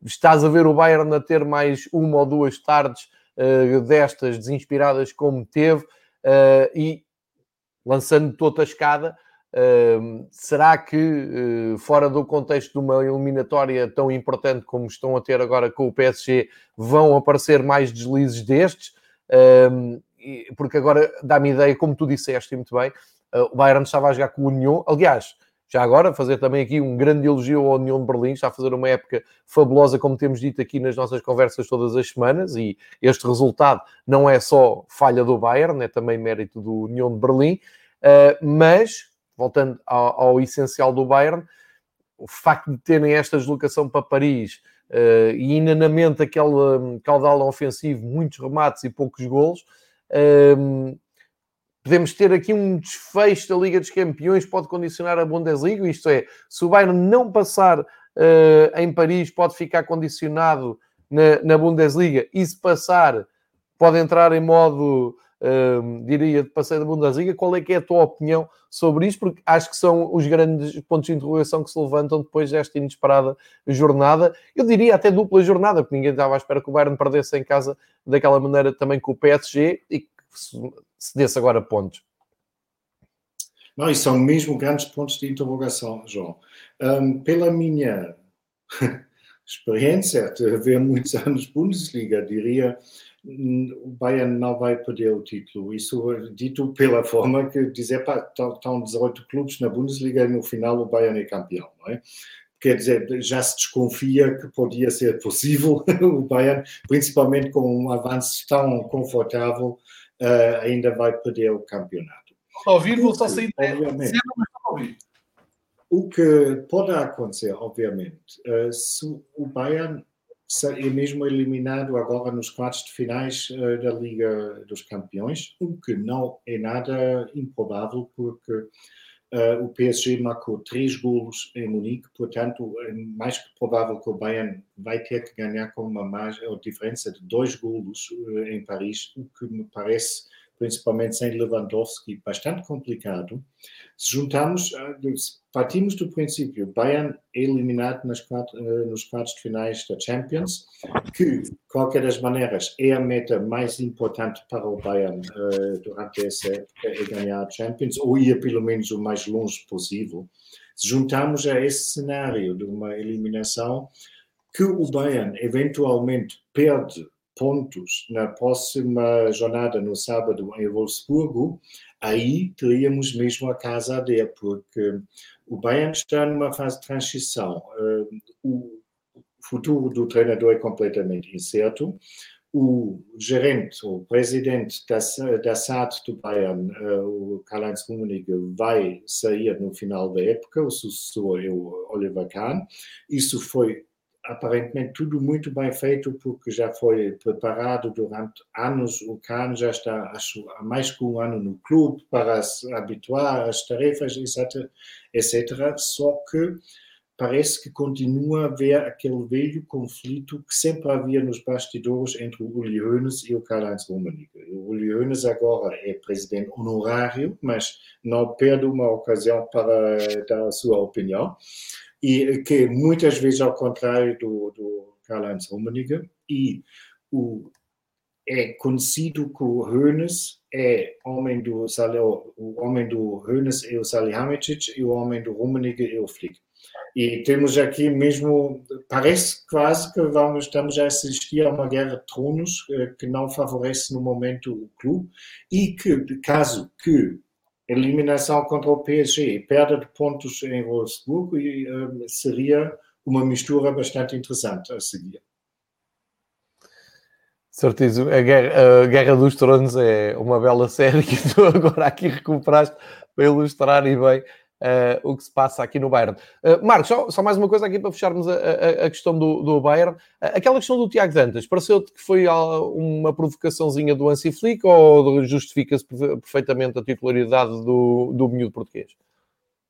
estás a ver o Bayern a ter mais uma ou duas tardes destas desinspiradas como teve e lançando toda a escada será que, uh, fora do contexto de uma eliminatória tão importante como estão a ter agora com o PSG, vão aparecer mais deslizes destes? porque agora dá-me ideia, como tu disseste muito bem, uh, o Bayern estava a jogar com o União. Aliás, já agora, fazer também aqui um grande elogio ao União de Berlim, está a fazer uma época fabulosa, como temos dito aqui nas nossas conversas todas as semanas, e este resultado não é só falha do Bayern, é também mérito do União de Berlim, uh, mas voltando ao, ao, essencial do Bayern, o facto de terem esta deslocação para Paris uh, e inanamente aquele um, caudal ofensivo, muitos remates e poucos golos, um, podemos ter aqui um desfecho da Liga dos Campeões, pode condicionar a Bundesliga, isto é, se o Bayern não passar uh, em Paris, pode ficar condicionado na, na Bundesliga, e se passar, pode entrar em modo diria, de passeio da Bundesliga. Qual é que é a tua opinião sobre isto? Porque acho que são os grandes pontos de interrogação que se levantam depois desta inesperada jornada. Eu diria até dupla jornada, porque ninguém estava à espera que o Bayern perdesse em casa daquela maneira também com o PSG e que se, se desse agora pontos. Não, e são mesmo grandes pontos de interrogação, João. Um, pela minha experiência de ver muitos anos Bundesliga, diria o Bayern não vai perder o título. Isso dito pela forma que dizer, pá, estão 18 clubes na Bundesliga e no final o Bayern é campeão, não é? Quer dizer, já se desconfia que podia ser possível o Bayern, principalmente com um avanço tão confortável, uh, ainda vai perder o campeonato. Ao ouvir, vou só sair. Obviamente. O que pode acontecer, obviamente, uh, se o Bayern é mesmo eliminado agora nos quartos de finais uh, da Liga dos Campeões, o que não é nada improvável, porque uh, o PSG marcou três golos em Munique, portanto, é mais que provável que o Bayern vai ter que ganhar com uma margem, ou diferença de dois golos uh, em Paris, o que me parece principalmente sem Lewandowski, bastante complicado. Se juntamos, partimos do princípio, Bayern eliminado nas quatro, eh, nos quartos finais da Champions, que, de qualquer das maneiras, é a meta mais importante para o Bayern uh, durante essa época, é ganhar a Champions, ou ir pelo menos o mais longe possível. Se juntamos a esse cenário de uma eliminação, que o Bayern eventualmente perde pontos na próxima jornada, no sábado, em Wolfsburgo, aí teríamos mesmo a casa a porque o Bayern está numa fase de transição. O futuro do treinador é completamente incerto o gerente, o presidente da, da SAD do Bayern, uh, o Karl-Heinz Rummenigge, vai sair no final da época, o sucessor é o Oliver Kahn. Isso foi aparentemente tudo muito bem feito, porque já foi preparado durante anos. O Kahn já está, acho, há mais que um ano no clube para se habituar às tarefas, etc. etc. Só que parece que continua a haver aquele velho conflito que sempre havia nos bastidores entre o Uli Hoeneß e o Karl-Heinz Rummenigge. O Uli Hoeneß agora é presidente honorário, mas não perde uma ocasião para dar a sua opinião, e que muitas vezes ao contrário do, do Karl-Heinz Rummenigge, e o, é conhecido que o Hoeneß é homem do o homem do Hoeneß é o Salihamidzic e o homem do Rummenigge é o Flick. E temos aqui mesmo, parece quase que vamos, estamos a assistir a uma guerra de tronos eh, que não favorece no momento o clube e que, caso que eliminação contra o PSG e perda de pontos em Wolfsburgo, eh, seria uma mistura bastante interessante a seguir. Certíssimo. A Guerra, a Guerra dos Tronos é uma bela série que tu agora aqui recuperaste para ilustrar e bem uh, o que se passa aqui no Bayern. Uh, Marcos, só, só, mais uma coisa aqui para fecharmos a, a, a questão do, do Bayern. Uh, aquela questão do Tiago Dantas, pareceu-te que foi uma provocaçãozinha do Ansi Flick ou justifica-se perfeitamente a titularidade do, do miúdo português?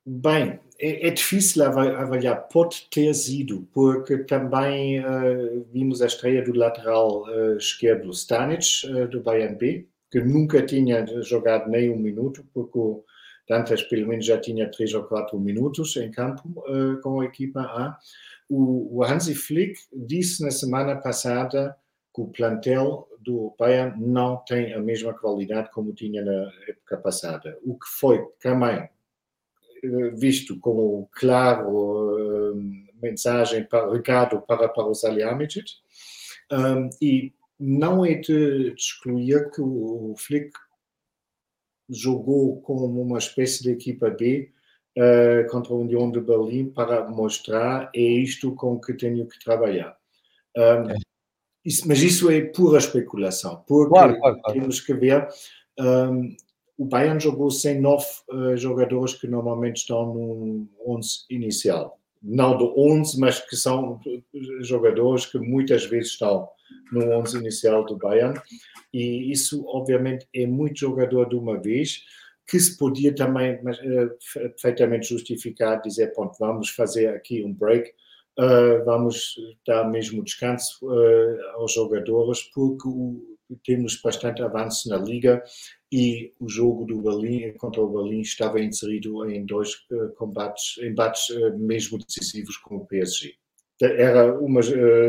Bem, é, é, difícil avaliar, pode ter sido, porque também vimos a estreia do lateral esquerdo Stanic, do Bayern B, que nunca tinha jogado nem um minuto, porque o Dantas pelo menos já tinha três ou quatro minutos em campo uh, com a equipa A. O, o Hansi Flick disse na semana passada que o plantel do Bayern não tem a mesma qualidade como tinha na época passada, o que foi também eh, visto como claro uh, mensagem, para, recado para, para o Salihamidzic, um, e não é de, excluir que o Flick jogou como uma espécie de equipa B uh, contra a União de Berlim para mostrar é isto com que tenho que trabalhar. Um, é. isso, mas isso é pura especulação, porque claro, claro, claro. temos que ver. Um, o Bayern jogou sem nove uh, jogadores que normalmente estão no 11 inicial. Não do 11, mas que são jogadores que muitas vezes estão no 11 inicial do Bayern. E isso obviamente é muito jogador de uma vez, que se podia também mas, uh, perfeitamente justificar, dizer, pronto, vamos fazer aqui um break, uh, vamos dar mesmo descanso uh, aos jogadores, porque o, temos bastante avanço na liga e o jogo do Berlim contra o Berlim estava inserido em dois combates, embates mesmo decisivos com o PSG. Era uma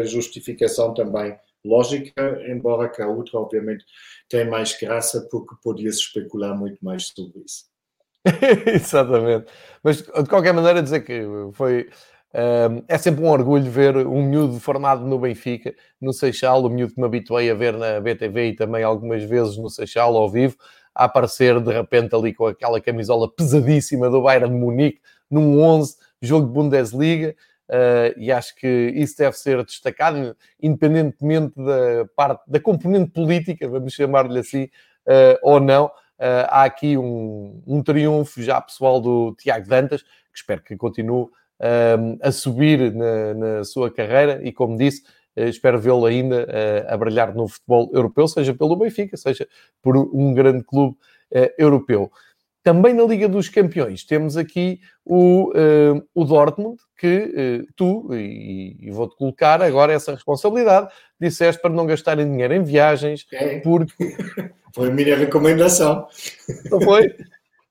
justificação também lógica, embora que a outra, obviamente, tem mais graça porque podia-se especular muito mais sobre isso. Exatamente. Mas, de qualquer maneira, dizer que foi... É sempre um orgulho ver um miúdo formado no Benfica, no Seixal, o miúdo que me habituei a ver na BTV e também algumas vezes no Seixal, ao vivo, a aparecer de repente ali com aquela camisola pesadíssima do Bayern de Munique, num 11, jogo de Bundesliga, Uh, e acho que isso deve ser destacado, independentemente da parte da componente política, vamos chamar-lhe assim, uh, ou não. Uh, há aqui um, um, triunfo já pessoal do Tiago Dantas, que espero que continue a subir na, na, sua carreira e, como disse, espero vê-lo ainda a brilhar no futebol europeu, seja pelo Benfica, seja por um grande clube europeu. Também na Liga dos Campeões temos aqui o, uh, o Dortmund, que uh, tu, e, e vou-te colocar agora essa responsabilidade, disseste para não gastarem dinheiro em viagens, é. porque... Foi a minha recomendação. Não foi?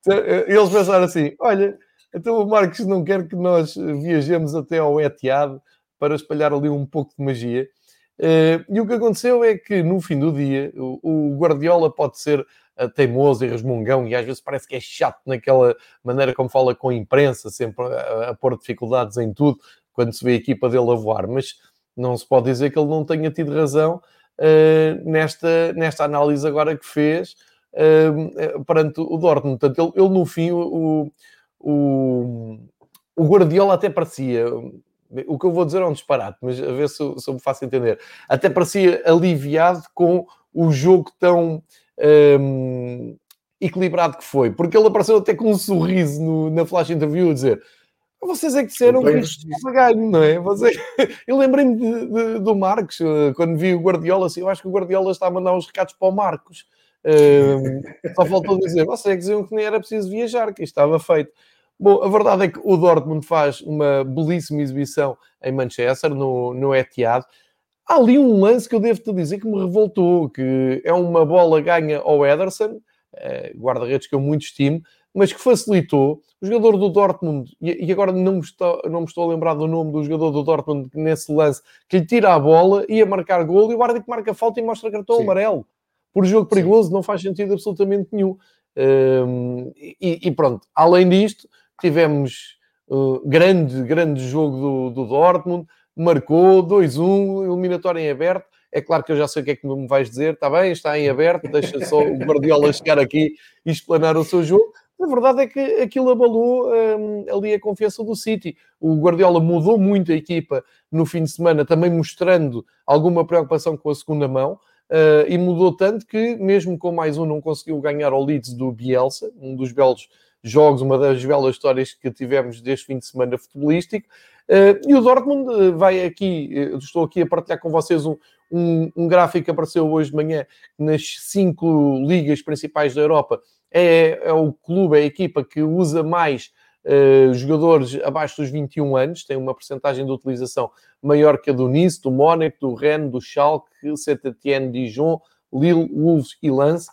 Eles pensaram assim, olha, então o Marcos não quer que nós viajemos até ao Etihad para espalhar ali um pouco de magia. Uh, e o que aconteceu é que no fim do dia o, Guardiola pode ser teimoso e resmungão e às vezes parece que é chato naquela maneira como fala com a imprensa, sempre a, a pôr dificuldades em tudo, quando se vê a equipa dele a voar, mas não se pode dizer que ele não tenha tido razão uh, nesta, nesta análise agora que fez uh, perante o Dortmund. Portanto, ele, ele no fim, o, o, o Guardiola até parecia o que eu vou dizer é um disparate, mas a ver se, se eu me faço entender. Até parecia aliviado com o jogo tão um, equilibrado que foi, porque ele apareceu até com um sorriso no, na flash interview a dizer vocês é que disseram que isto estava ganho, não é? Você... Eu lembrei-me do Marcos, eh, quando vi o Guardiola, assim, eu acho que o Guardiola está a mandar uns recados para o Marcos. Um, só faltou dizer, vocês é que diziam que nem era preciso viajar, que isto estava feito. Bom, a verdade é que o Dortmund faz uma belíssima exibição em Manchester, no, no Etihad. Há ali um lance que eu devo-te dizer que me revoltou, que é uma bola ganha ao Ederson, eh, guarda-redes que eu muito estimo, mas que facilitou o jogador do Dortmund, e agora não me, estou, não me estou a lembrar do nome do jogador do Dortmund nesse lance, que lhe tira a bola, ia marcar gol, e o árbitro marca falta e mostra cartão Sim. amarelo. Por jogo perigoso, Sim. não faz sentido absolutamente nenhum. Um, e, e, pronto, além disto, tivemos uh, grande, grande jogo do, do Dortmund, marcou 2-1, eliminatório em aberto. É claro que eu já sei o que é que me vais dizer, está bem, está em aberto, deixa só o Guardiola chegar aqui e explanar o seu jogo. A verdade é que aquilo abalou um, ali a confiança do City. O Guardiola mudou muito a equipa no fim de semana, também mostrando alguma preocupação com a segunda mão. Uh, e mudou tanto que, mesmo com mais um, não conseguiu ganhar ao Leeds do Bielsa, um dos belos jogos, uma das belas histórias que tivemos deste fim de semana futebolístico. Uh, e o Dortmund uh, vai aqui, uh, estou aqui a partilhar com vocês um, um, um, gráfico que apareceu hoje de manhã nas cinco ligas principais da Europa. É, é o clube, é a equipa que usa mais jogadores abaixo dos 21 anos, tem uma porcentagem de utilização maior que a do Nice, do Mónaco, do Rennes, do Schalke, Saint-Étienne, Dijon, Lille, Wolves e Lens.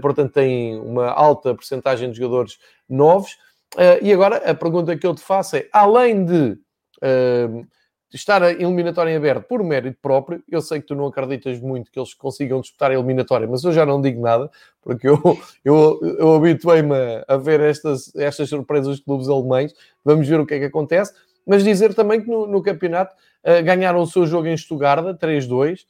Portanto, tem uma alta porcentagem de jogadores novos. Uh, e agora a pergunta que eu te faço é: além de uh, estar a eliminatória em aberto por mérito próprio, eu sei que tu não acreditas muito que eles consigam disputar a eliminatória, mas eu já não digo nada, porque eu, eu, eu habituei-me a, ver estas, estas surpresas dos clubes alemães. Vamos ver o que é que acontece. Mas dizer também que no, no campeonato uh, ganharam o seu jogo em Stuttgart, 3-2.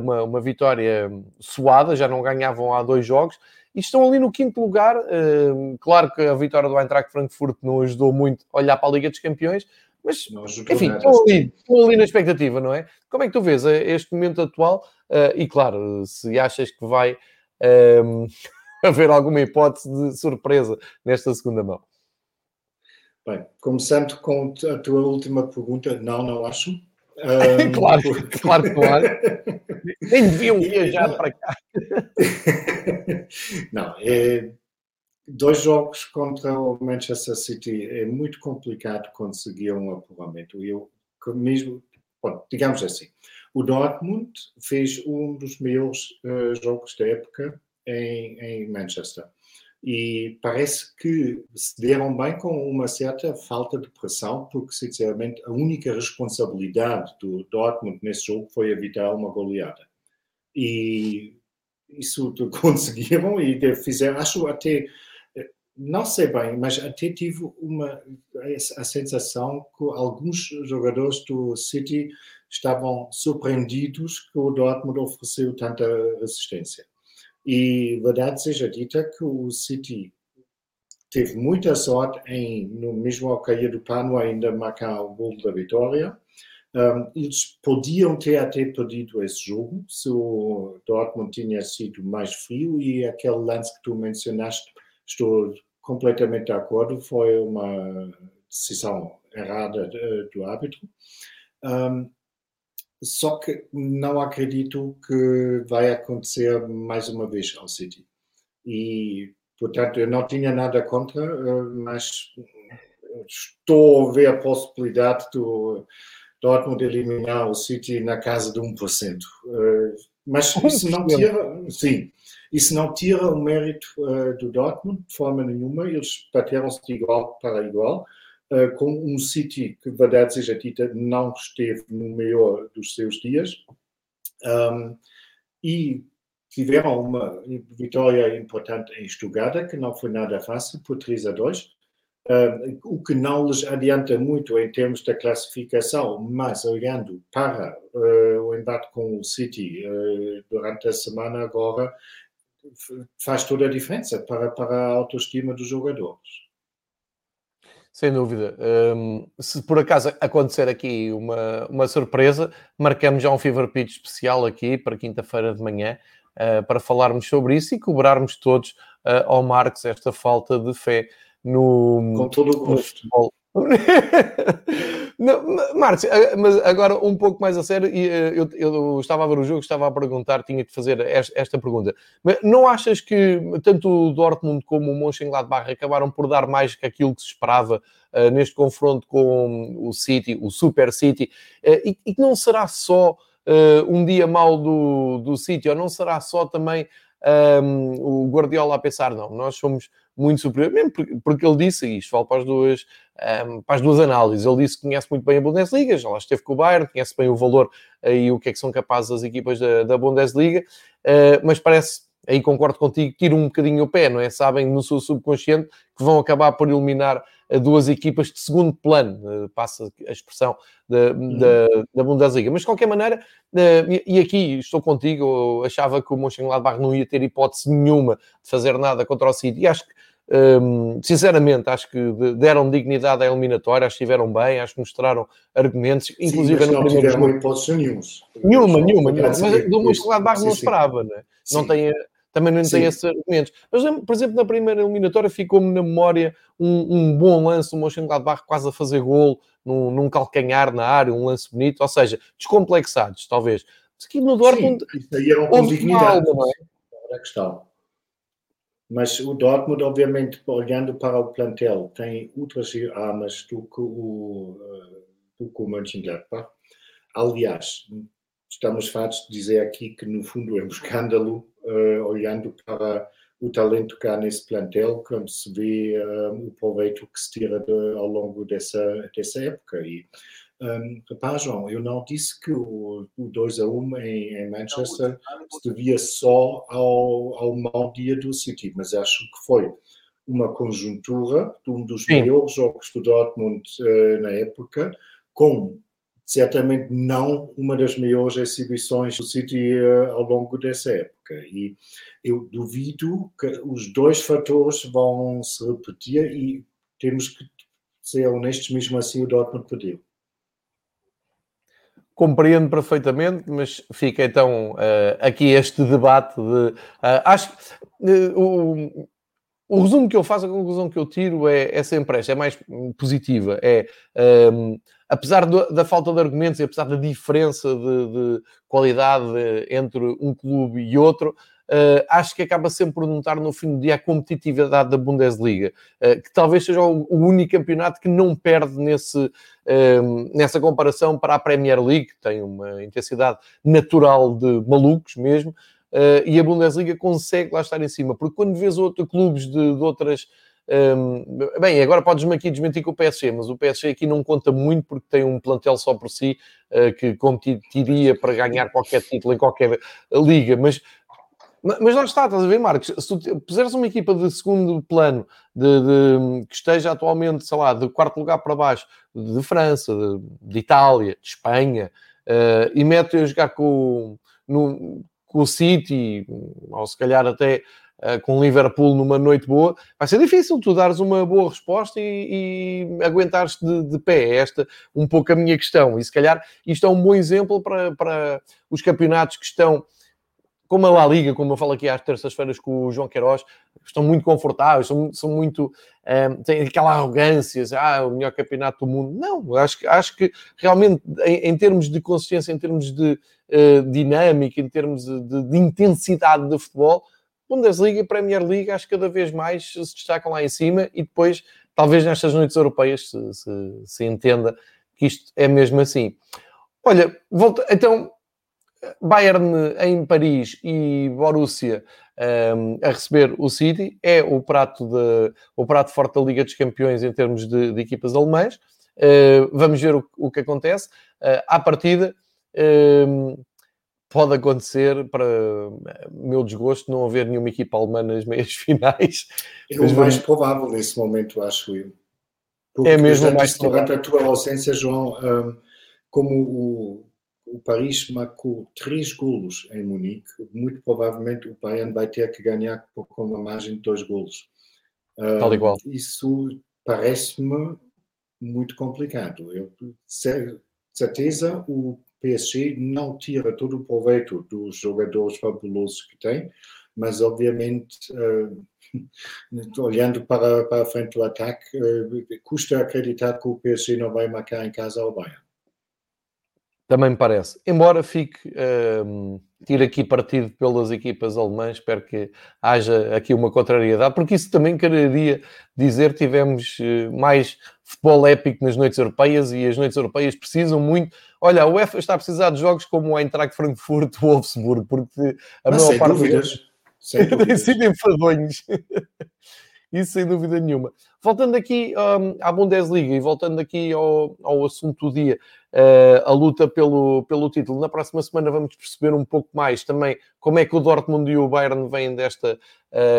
Uma, uma vitória suada, já não ganhavam há dois jogos, e estão ali no quinto lugar. Uh, claro que a vitória do Eintracht Frankfurt não ajudou muito a olhar para a Liga dos Campeões, mas enfim, estão ali, estão ali na expectativa, não é? Como é que tu vês este momento atual? Uh, e claro, se achas que vai um, haver alguma hipótese de surpresa nesta segunda mão. Bem, começando com a tua última pergunta, não, não acho. Um, claro, claro que claro. Nem deviam viajar para cá. Não, é, dois jogos contra o Manchester City é muito complicado conseguir um apuramento. Eu, mesmo, bom, digamos assim, o Dortmund fez um dos melhores uh, jogos da época em, em Manchester e parece que se deram bem com uma certa falta de pressão, porque, sinceramente, a única responsabilidade do Dortmund nesse jogo foi evitar uma goleada. E isso conseguiram e fizeram, acho até, não sei bem, mas até tive uma, a sensação que alguns jogadores do City estavam surpreendidos que o Dortmund ofereceu tanta resistência. E verdade seja dita que o City teve muita sorte em, no mesmo ao cair do pano, ainda marcar o gol da vitória. Um, eles podiam ter até perdido esse jogo se o Dortmund tinha sido mais frio e aquele lance que tu mencionaste, estou completamente de acordo, foi uma decisão errada do árbitro. Um, só que não acredito que vai acontecer mais uma vez ao City. E, portanto, eu não tinha nada contra, eh, mas estou a ver a possibilidade do Dortmund eliminar o City na casa de 1%. Eh, mas isso não tira, sim, isso não tira o mérito eh, do Dortmund de forma nenhuma. Eles bateram-se de igual para igual uh, com um City que, verdade seja dita, não esteve no melhor dos seus dias. Um, e tiveram uma vitória importante em Stuttgart, que não foi nada fácil, por 3 a 2. Uh, o que não lhes adianta muito em termos da classificação, mas olhando para uh, o embate com o City uh, durante a semana agora, faz toda a diferença para, para a autoestima dos jogadores. Sem dúvida. Um, se por acaso acontecer aqui uma, uma surpresa, marcamos já um Fever Pitch especial aqui para quinta-feira de manhã uh, para falarmos sobre isso e cobrarmos todos uh, ao Marcos esta falta de fé no, Com todo o gosto. Márcio, mas agora um pouco mais a sério, eh, eu, eu, estava a ver o jogo, estava a perguntar, tinha de fazer esta, pergunta. Mas não achas que tanto o Dortmund como o Mönchengladbach acabaram por dar mais que aquilo que se esperava uh, neste confronto com o City, o Super City, uh, e, que não será só uh, um dia mau do, do City, ou não será só também um, o Guardiola a pensar, não, nós somos muito superior, mesmo porque ele disse, e isto vale para as duas, um, para as duas análises, ele disse que conhece muito bem a Bundesliga, já lá esteve com o Bayern, conhece bem o valor e o que é que são capazes as equipas da, da Bundesliga, uh, mas parece, aí concordo contigo, tira um bocadinho o pé, não é? Sabem no seu subconsciente que vão acabar por eliminar duas equipas de segundo plano, passa a expressão da, uhum. da, da, Bundesliga. Mas de qualquer maneira, e aqui estou contigo, achava que o Mönchengladbach não ia ter hipótese nenhuma de fazer nada contra o City. E acho que um, sinceramente, acho que deram dignidade à eliminatória, acho que estiveram bem, acho que mostraram argumentos, inclusive sim, no não primeiro jogo. Nenhuma, nenhuma, nenhuma, Mas do Mönchengladbach não esperava, né? não tem também não tem esses argumentos. Mas, por exemplo, na primeira eliminatória ficou-me na memória um, um bom lance, o Mönchengladbach quase a fazer gol num, num, calcanhar na área, um lance bonito, ou seja, descomplexados, talvez. Aqui no Dortmund... Sim, isso aí era com dignidade, não é? Era a questão. Mas o Dortmund, obviamente, olhando para o plantel, tem outras armas do que o, eh, do que o Mönchengladbach. Aliás, estamos fartos de dizer aqui que, no fundo, é um escândalo uh, olhando para o talento que há nesse plantel, quando se vê um, o proveito que se tira de, ao longo dessa, dessa época. E, um, repara, João, eu não disse que o, o 2 a 1 em, em Manchester se devia só ao, ao mau dia do City, mas acho que foi uma conjuntura de um dos Sim. melhores jogos do Dortmund uh, na época, com certamente não uma das maiores exibições do City uh, ao longo dessa época. E eu duvido que os dois fatores vão se repetir e temos que ser honestos, mesmo assim o Dortmund perdeu. Compreendo perfeitamente, mas fica então uh, aqui este debate de. Uh, acho que o, o resumo que eu faço, a conclusão que eu tiro é, é sempre esta, é mais positiva. É. Um, ehm, apesar do, da falta de argumentos e apesar da diferença de, de qualidade entre um clube e outro, uh, acho que acaba sempre por notar no fim do dia a competitividade da Bundesliga, uh, que talvez seja o, o, único campeonato que não perde nesse, uh, nessa comparação para a Premier League, que tem uma intensidade natural de malucos mesmo, e a Bundesliga consegue lá estar em cima, porque quando vês outros clubes de, de outras bem, agora podes-me aqui desmentir com o PSG, mas o PSG aqui não conta muito porque tem um plantel só por si uh, que competiria para ganhar qualquer título em qualquer liga, mas mas lá está, estás a ver, Marcos? Se tu puseres uma equipa de segundo plano de, de, que esteja atualmente, sei lá, de quarto lugar para baixo, de França, de, de Itália, de Espanha, uh, e mete a jogar com, no, com o City, ou se calhar até uh, com o Liverpool numa noite boa, vai ser difícil tu dares uma boa resposta e, e aguentares de, de pé. É esta um pouco a minha questão. E se calhar isto é um bom exemplo para, para os campeonatos que estão como a La Liga, como eu falo aqui às terças-feiras com o João Queiroz, estão muito confortáveis, são, são muito. Um, eh, têm aquela arrogância, ah, o melhor campeonato do mundo. Não, acho, acho que realmente, em, em termos de consistência, em termos de uh, dinâmica, em termos de, de, de intensidade de futebol, Bundesliga e Premier League acho que cada vez mais se destacam lá em cima e depois, talvez nestas noites europeias, se, se, se entenda que isto é mesmo assim. Olha, volta, então, Bayern em Paris e Borussia um, a receber o City é o prato, de, o prato forte da Liga dos Campeões em termos de, de equipas alemãs. Uh, vamos ver o, o que acontece. Uh, à partida, uh, pode acontecer, para meu desgosto, não haver nenhuma equipa alemã nas meias finais. É o mais provável nesse momento, acho eu. Porque é mesmo mais durante a tua ausência, João, um, como o, o Paris marcou três golos em Munique, muito provavelmente o Bayern vai ter que ganhar com uma margem de dois golos. Um, Tal igual. Isso parece-me muito complicado. Eu, certeza o PSG não tira todo o proveito dos jogadores fabulosos que tem, mas obviamente, uh, olhando para, para a frente do ataque, uh, custa acreditar que o PSG não vai marcar em casa ao Bayern. Também me parece. Embora fique, uh, tire aqui partido pelas equipas alemãs, espero que haja aqui uma contrariedade, porque isso também quereria dizer tivemos uh, mais futebol épico nas noites europeias e as noites europeias precisam muito. Olha, a UEFA está a precisar de jogos como o Eintracht Frankfurt, o Wolfsburg, porque a maior parte... Dúvidas. Têm sido enfadonhos. Isso sem dúvida nenhuma. Voltando aqui um, à Bundesliga e voltando aqui ao, ao assunto do dia, uh, a luta pelo, pelo título. Na próxima semana vamos perceber um pouco mais também como é que o Dortmund e o Bayern vêm desta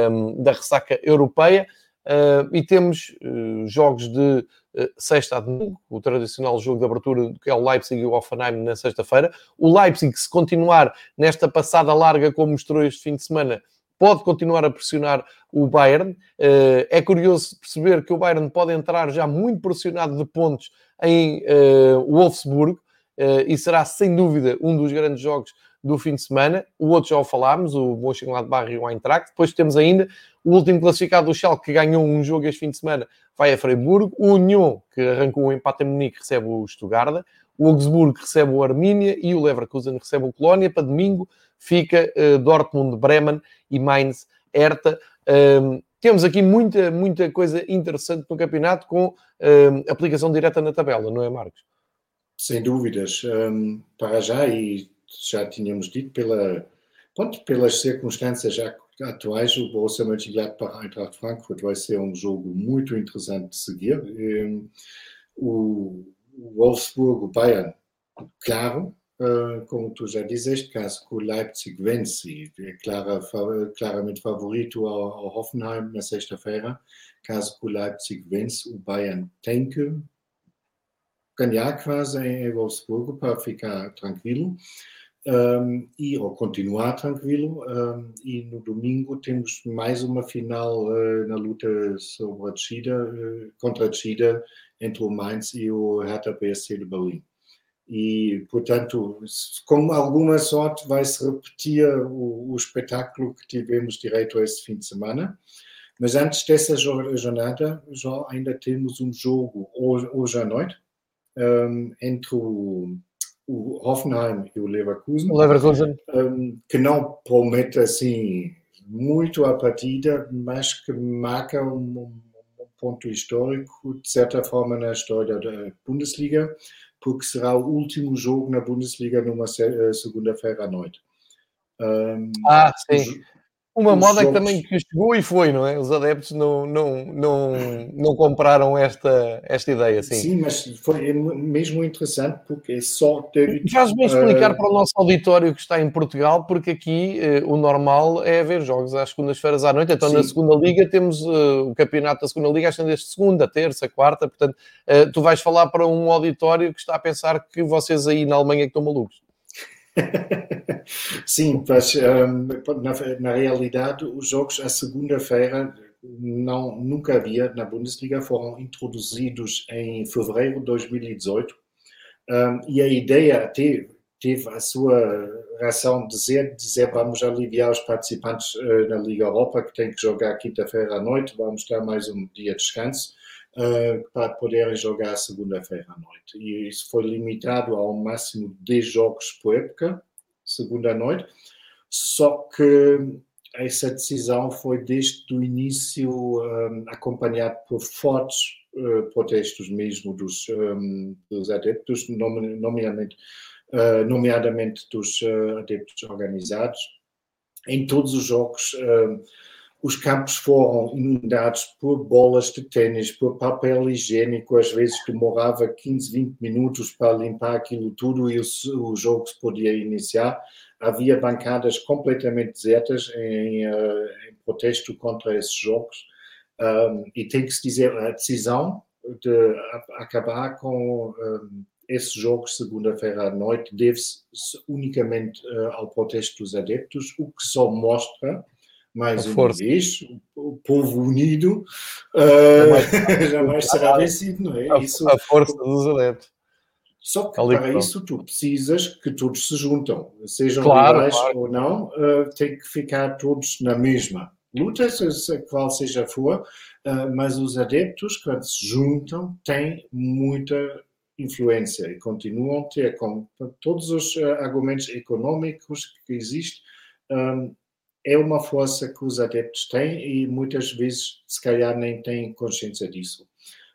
um, da ressaca europeia. Uh, e temos uh, jogos de uh, sexta a domingo, o tradicional jogo de abertura que é o Leipzig e o Offenheim na sexta-feira. O Leipzig, se continuar nesta passada larga como mostrou este fim de semana, pode continuar a pressionar o Bayern. Uh, é curioso perceber que o Bayern pode entrar já muito pressionado de pontos em uh, Wolfsburg uh, e será sem dúvida um dos grandes jogos do fim de semana. O outro já o falámos, o Mönchengladbach e o Eintracht. Depois temos ainda o último classificado do Schalke que ganhou um jogo este fim de semana, vai a Freiburg. O Union, que arrancou um empate em Munique, recebe o Stuttgart. O Augsburg recebe o Arminia e o Leverkusen recebe o Colónia. Para domingo fica uh, Dortmund, Bremen e Mainz, Hertha. Um, temos aqui muita, muita coisa interessante no campeonato com um, aplicação direta na tabela, não é, Marcos? Sem dúvidas. Um, para já, e já tínhamos dito, pela, pronto, pelas circunstâncias já atuais, o Borussia Mönchengladbach Eintracht Frankfurt vai ser um jogo muito interessante de seguir. O Wolfsburg, o Bayern, claro, como tu já dizeste, caso que o Leipzig vence, é clara, claramente favorito ao, ao Hoffenheim na sexta-feira. Caso que o Leipzig vence, o Bayern tem que ganhar quase em Wolfsburgo para ficar tranquilo um, e ou continuar tranquilo. Um, e no domingo temos mais uma final uh, na luta sobre a descida, uh, contra a descida entre o Mainz e o Hertha BSC de Berlim e, portanto, com alguma sorte vai se repetir o, o, espetáculo que tivemos direito a esse fim de semana. Mas antes dessa jornada, já ainda temos um jogo hoje, à noite um, entre o, o, Hoffenheim e o Leverkusen, o Leverkusen. Um, que não promete assim muito a partida, mas que marca um, um ponto histórico, de certa forma, na história da Bundesliga porque será o último jogo na Bundesliga numa eh, segunda-feira à noite. Um, ah, sim. Uma moda jogos... que também que chegou e foi, não é? Os adeptos não, não, não, não compraram esta, esta ideia, sim. Sim, mas foi mesmo interessante porque é só ter... Faz-me explicar uh... para o nosso auditório que está em Portugal, porque aqui uh, o normal é haver jogos às segundas-feiras à noite, então sim. na segunda liga temos uh, o campeonato da segunda liga, acho que desde segunda, terça, quarta, portanto tu vais falar para um auditório que está a pensar que vocês aí na Alemanha que estão malucos. Sim, mas um, na, na, realidade os jogos à segunda-feira não nunca havia na Bundesliga foram introduzidos em fevereiro de 2018 um, e a ideia até teve a sua razão de dizer, dizer vamos aliviar os participantes uh, na Liga Europa que têm que jogar quinta-feira à noite, vamos dar mais um dia de descanso uh, para poderem jogar segunda-feira à noite. E isso foi limitado ao máximo de jogos por época, segunda noite. Só que essa decisão foi desde o início um, acompanhada por fortes uh, protestos mesmo dos, um, dos adeptos, nomeadamente, nomeadamente dos uh, adeptos organizados. Em todos os jogos, os campos foram inundados por bolas de tênis, por papel higiênico, às vezes demorava 15, 20 minutos para limpar aquilo tudo e o, jogo se podia iniciar. Havia bancadas completamente desertas em, em protesto contra esses jogos. Um, e tem que se dizer, a decisão de acabar com um, esses jogos segunda-feira à noite deve-se unicamente uh, ao protesto dos adeptos, o que só mostra mais a uma força. vez, o povo unido uh, jamais será vencido, não é? A, isso, a força dos adeptos. Só que para isso tu precisas que todos se juntam, sejam claro, rivais claro. ou não, uh, tem que ficar todos na mesma luta, se, qual seja for, uh, mas os adeptos, quando se juntam, têm muita influência e continuam a ter, com todos os uh, argumentos econômicos que existem, um, é uma força que os adeptos têm e muitas vezes, se calhar, nem têm consciência disso.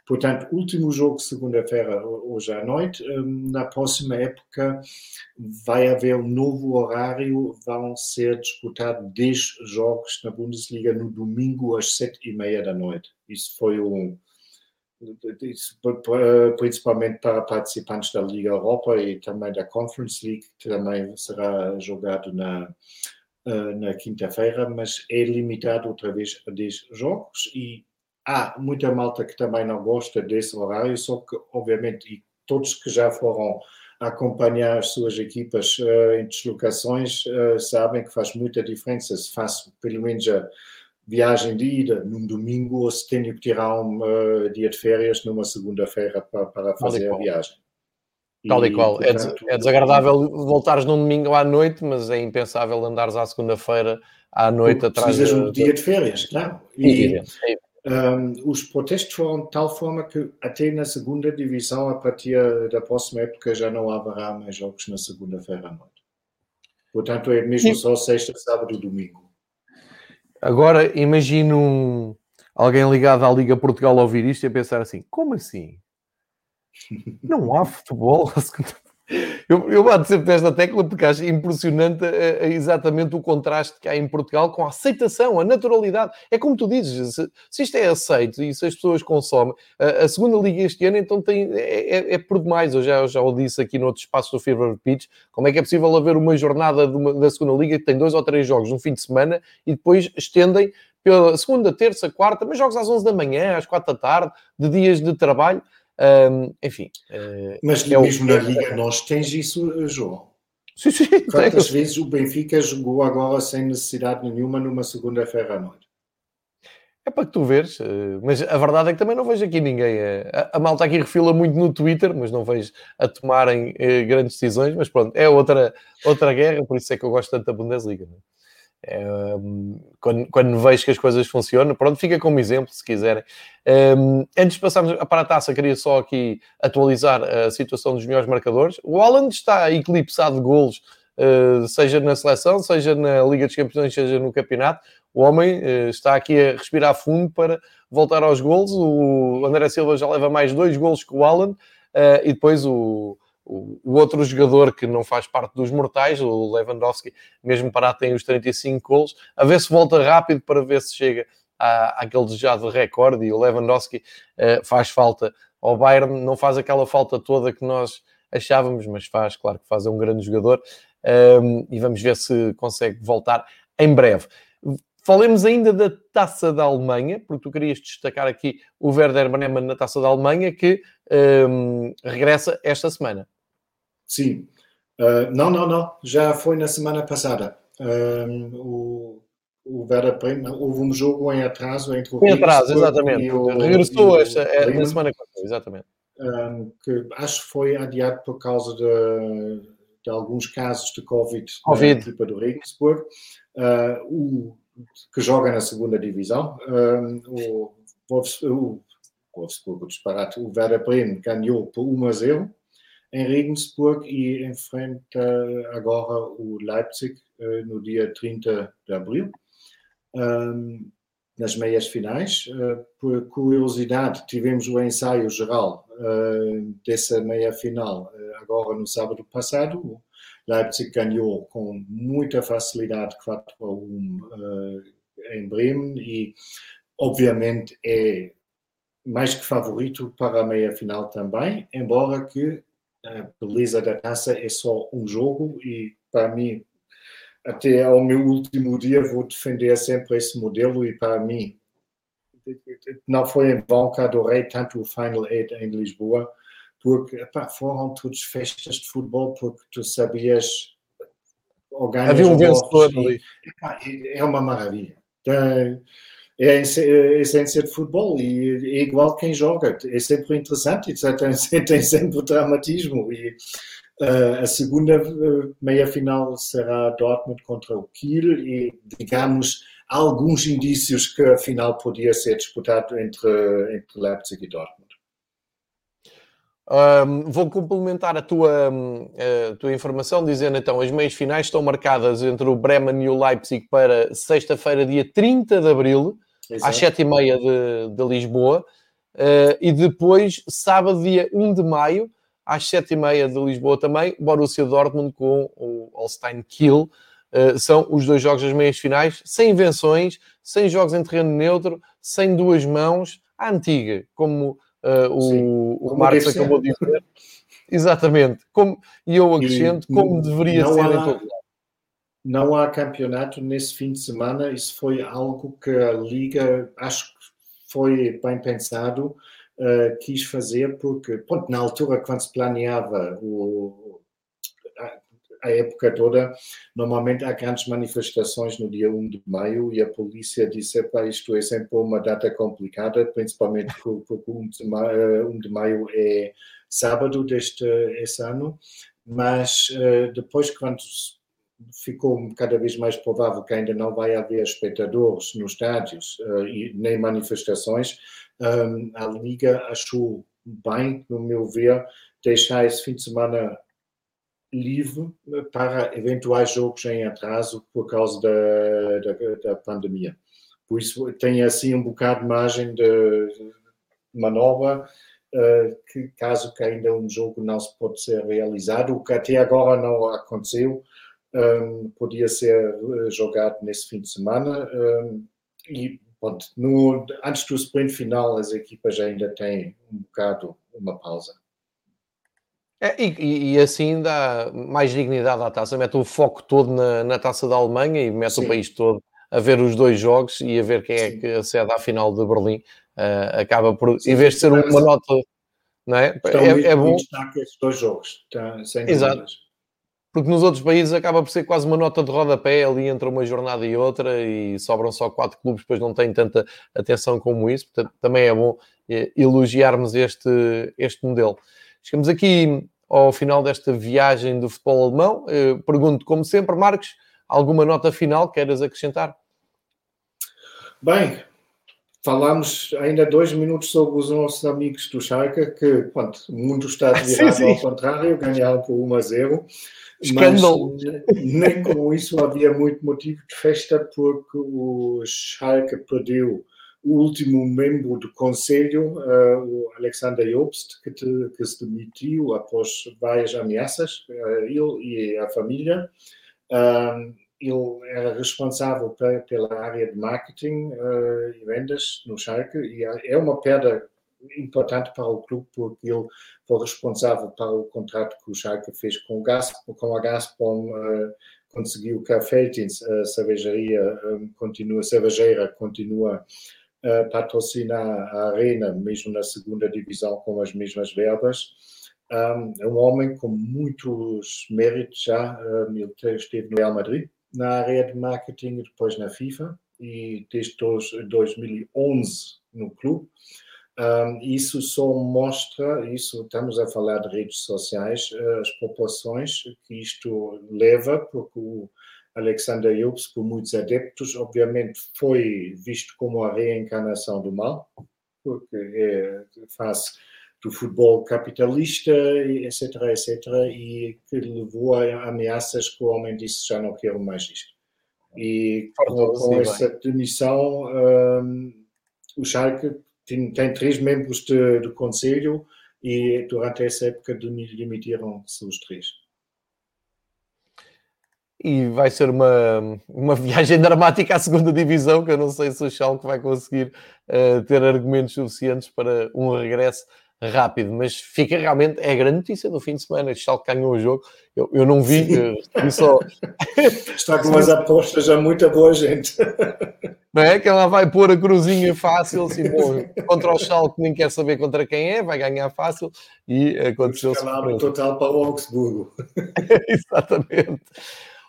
Portanto, último jogo segunda-feira, hoje à noite. Hum, na próxima época vai haver um novo horário, vão ser disputados 10 jogos na Bundesliga no domingo às 7 e meia da noite. Isso foi um. Principalmente para participantes da Liga Europa e também da Conference League, que também será jogado na, eh, na quinta-feira, mas é limitado outra vez a 10 jogos e há muita malta que também não gosta desse horário, só que, obviamente, e todos que já foram acompanhar as suas equipas uh, em deslocações uh, sabem que faz muita diferença se faço pelo menos a viagem de ida num domingo ou se tenho que tirar um uh, dia de férias numa segunda-feira para, para, fazer a viagem. Tal e, qual. É é, desagradável voltares num domingo à noite, mas é impensável andares à segunda-feira à noite atrás. Precisas de um dia de férias, claro. E, é um, os protestos foram de tal forma que até na segunda divisão, a partir da próxima época, já não haverá mais jogos na segunda-feira à noite. Portanto, é mesmo Sim. só sexta, sábado e domingo. Agora, imagino alguém ligado à Liga Portugal a ouvir isto e a pensar assim: como assim? Não há futebol eu, eu bato sempre nesta tecla porque acho impressionante uh, exatamente o contraste que há em Portugal com a aceitação, a naturalidade. É como tu dizes, se, se isto é aceito e se as pessoas consomem, uh, a segunda liga este ano então tem, é, é, é por demais. Eu já, eu já o disse aqui no outro espaço do Fever Pitch, como é que é possível haver uma jornada uma, da segunda liga que tem dois ou três jogos no fim de semana e depois estendem pela segunda, terça, quarta, mas jogos às 11 da manhã, às 4 da tarde, de dias de trabalho. Um, enfim. Uh, Mas é mesmo o... na Liga Nós tens isso, João. Sim, sim. Quantas tenho. vezes o Benfica jogou agora sem necessidade nenhuma numa segunda-feira à noite? É para que tu veres, eh, mas a verdade é que também não vejo aqui ninguém. Eh, a, a malta aqui refila muito no Twitter, mas não vejo a tomarem grandes decisões. Mas pronto, é outra, outra guerra, por isso é que eu gosto tanto da Bundesliga. Não é? Quando, quando vejo que as coisas funcionam, pronto, fica como exemplo, se quiserem. Antes de passarmos para a taça, queria só aqui atualizar a situação dos melhores marcadores. O Holland está eclipsado de golos, uh, seja na seleção, seja na Liga dos Campeões, seja no campeonato. O homem uh, está aqui a respirar fundo para voltar aos golos. O André Silva já leva mais dois golos que o Holland. Uh, e depois o, o, outro jogador que não faz parte dos mortais, o Lewandowski, mesmo parado, tem os 35 gols. A ver se volta rápido para ver se chega à, àquele desejado recorde. E o Lewandowski uh, faz falta ao Bayern, não faz aquela falta toda que nós achávamos, mas faz, claro que faz, é um grande jogador. Um, e vamos ver se consegue voltar em breve. Falemos ainda da Taça da Alemanha, porque tu querias destacar aqui o Werder Bremen na Taça da Alemanha, que um, regressa esta semana. Sim. Uh, não, não, não. Já foi na semana passada. Um, o, o Werder Bremen, houve um jogo em atraso entre o Em atraso, exatamente. O, Regressou esta, é, na semana passada, exatamente. Um, que acho que foi adiado por causa de, de alguns casos de Covid, COVID. na equipa do Regensburg. Uh, o que joga na segunda divisão. Um, o, o, Wolfsburg, o disparate, o Werder Bremen ganhou por 1 a 0 em Regensburg e enfrenta agora o Leipzig uh, no dia 30 de abril. Um, nas meias finais. Uh, por curiosidade, tivemos o ensaio geral uh, dessa meia final agora no sábado passado. Leipzig ganhou com muita facilidade 4 a 1 uh, em Bremen e, obviamente, é mais que favorito para a meia final também, embora que a beleza da taça é só um jogo e, para mim, até ao meu último dia vou defender sempre esse modelo e, para mim, não foi em vão que adorei tanto o Final Eight em Lisboa, porque epá, foram todas festas de futebol, porque tu sabias Havia um vencedor ali. É uma maravilha. É a essência de futebol e é igual quem joga. É sempre interessante e tem, tem sempre dramatismo. E uh, a segunda uh, meia-final será Dortmund contra o Kiel e, digamos, alguns indícios que a final podia ser disputado entre, entre Leipzig e Dortmund. Um, vou complementar a tua, a tua informação dizendo então as meias finais estão marcadas entre o Bremen e o Leipzig para sexta-feira, dia 30 de abril, Exato. às 7h30 de, de Lisboa, uh, e depois sábado, dia 1 de maio, às 7h30 de Lisboa também, Borussia Dortmund com o Holstein Kiel. Uh, são os dois jogos das meias finais, sem invenções, sem jogos em terreno neutro, sem duas mãos, à antiga, como uh, o, o Marcos acabou de dizer. Exatamente. Como, e eu acrescento, e, como deveria ser há, em todo lado. Não há campeonato nesse fim de semana. Isso foi algo que a Liga, acho que foi bem pensado, uh, quis fazer, porque, ponto, na altura, quando se planeava o, a época toda, normalmente há grandes manifestações no dia 1 de maio e a polícia disse, que isto é sempre uma data complicada, principalmente porque 1 de maio, 1 de maio é sábado deste esse ano, mas uh, depois quando ficou cada vez mais provável que ainda não vai haver espectadores nos estádios uh, e nem manifestações, a Liga achou bem, no meu ver, deixar esse fim de semana livre para eventuais jogos em atraso por causa da, da, da pandemia. Por isso tem assim um bocado de margem de manobra uh, que caso que ainda um jogo não se pode ser realizado, o que até agora não aconteceu, um, podia ser eh, jogado nesse fim de semana um, e pronto, no, antes do sprint final as equipas ainda têm um bocado uma pausa. É, e, e, assim dá mais dignidade à taça, mete o foco todo na, na taça da Alemanha e mete Sim. o país todo a ver os dois jogos e a ver quem é que acede à final de Berlim. Uh, acaba por, Sim, em vez de ser uma nota, não é? é, é bom. esses dois jogos, tá, sem Exato. Dúvidas. Porque nos outros países acaba por ser quase uma nota de rodapé ali entre uma jornada e outra e sobram só quatro clubes, depois não tem tanta atenção como isso. Portanto, também é bom eh, elogiarmos este, este modelo. Chegamos aqui ao final desta viagem do futebol alemão. Eu pergunto, como sempre, Marcos, alguma nota final queiras acrescentar? Bem, falámos ainda dois minutos sobre os nossos amigos do Schalke, que, pronto, o mundo está virado sim, sim. ao contrário, ganharam por 1 a 0. Escândalo! Mas nem com isso havia muito motivo de festa, porque o Schalke perdeu o último membro do conselho, uh, o Alexander Jobst, que, te, que, se demitiu após várias ameaças, uh, ele e a família. Uh, ele era responsável pela área de marketing e vendas no Schalke e é uma perda importante para o clube porque ele foi responsável para o contrato que o Schalke fez com, o com a Gazprom, conseguiu que a Feltins, a cervejaria, continua, a cervejeira continua uh, patrocina a Arena, mesmo na segunda divisão, com as mesmas verbas. Um, é um homem com muitos méritos já. Ele esteve no Real Madrid, na área de marketing e depois na FIFA, e desde 2011 no clube. Um, isso só mostra, isso estamos a falar de redes sociais, as proporções que isto leva, porque o, Alexander Jobs, por muitos adeptos, obviamente foi visto como a reencarnação do mal, porque é, faz do futebol capitalista, etc, etc, e que levou a ameaças que o homem disse já não quero mais isto. E com, com essa demissão, um, o Schalke tem, tem três membros de, do conselho e durante essa época demitiram-se os três e vai ser uma, uma viagem dramática à segunda divisão, que eu não sei se o Schalke vai conseguir uh, ter argumentos suficientes para um regresso rápido, mas fica realmente, é a grande notícia do fim de semana, o Schalke ganhou o jogo, eu, eu não vi, uh, só... Está com as apostas já muita boa gente. não é? Que ela vai pôr a cruzinha fácil, assim, bom, contra o Schalke nem quer saber contra quem é, vai ganhar fácil e aconteceu o total para o Augsburgo. Exatamente.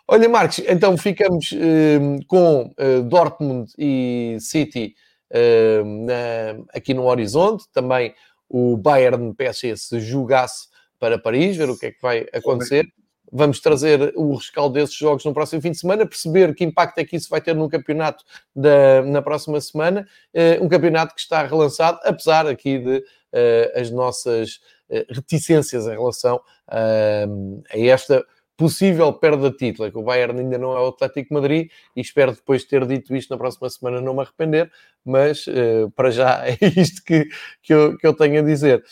Olha, Marcos, então ficamos uh, com uh, Dortmund e City uh, na, aqui no horizonte, também o Bayern PSG se jogasse para Paris, ver o que é que vai acontecer. Vamos trazer o rescaldo desses jogos no próximo fim de semana, perceber que impacto é que isso vai ter no campeonato da, na próxima semana. Uh, um campeonato que está relançado, apesar aqui de uh, as nossas reticências em relação a esta possível perda de título. É que o Bayern ainda não é o Atlético Madrid e espero depois de ter dito isto na próxima semana não me arrepender, mas para já é isto que, que, eu, que eu tenho a dizer.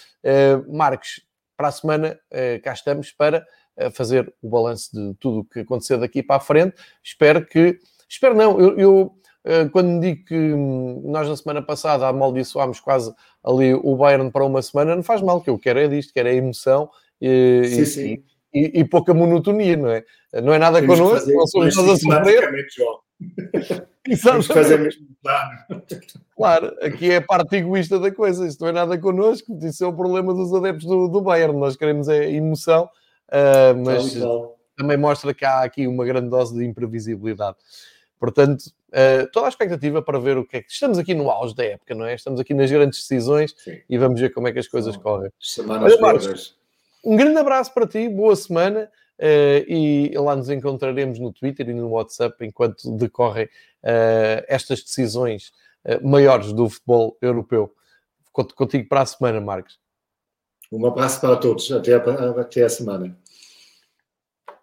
Marcos, para a semana cá estamos para fazer o balanço de tudo o que aconteceu daqui para a frente. Espero que. Espero não, eu, eu quando digo que hum, nós na semana passada amaldiçoámos quase ali o Bayern para uma semana, não faz mal, que eu quero é disto, quero é emoção e, sim, sim. E, e, pouca monotonia, não é? Não é nada Temos connosco, não somos nós a sofrer. Fazer mesmo plano. Claro, aqui é a parte egoísta da coisa, isto não é nada connosco, isso é o problema dos adeptos do, do Bayern, nós queremos é emoção Uh, mas também mostra que há aqui uma grande dose de imprevisibilidade. Portanto, uh, toda a expectativa para ver o que é que. Estamos aqui no auge da época, não é? Estamos aqui nas grandes decisões Sim. e vamos ver como é que as coisas São correm. Semanas Olha, Marcos, um grande abraço para ti, boa semana. Uh, e lá nos encontraremos no Twitter e no WhatsApp enquanto decorrem uh, estas decisões uh, maiores do futebol europeu. Conto contigo para a semana, Marcos. Um abraço para todos. Até a, até a semana.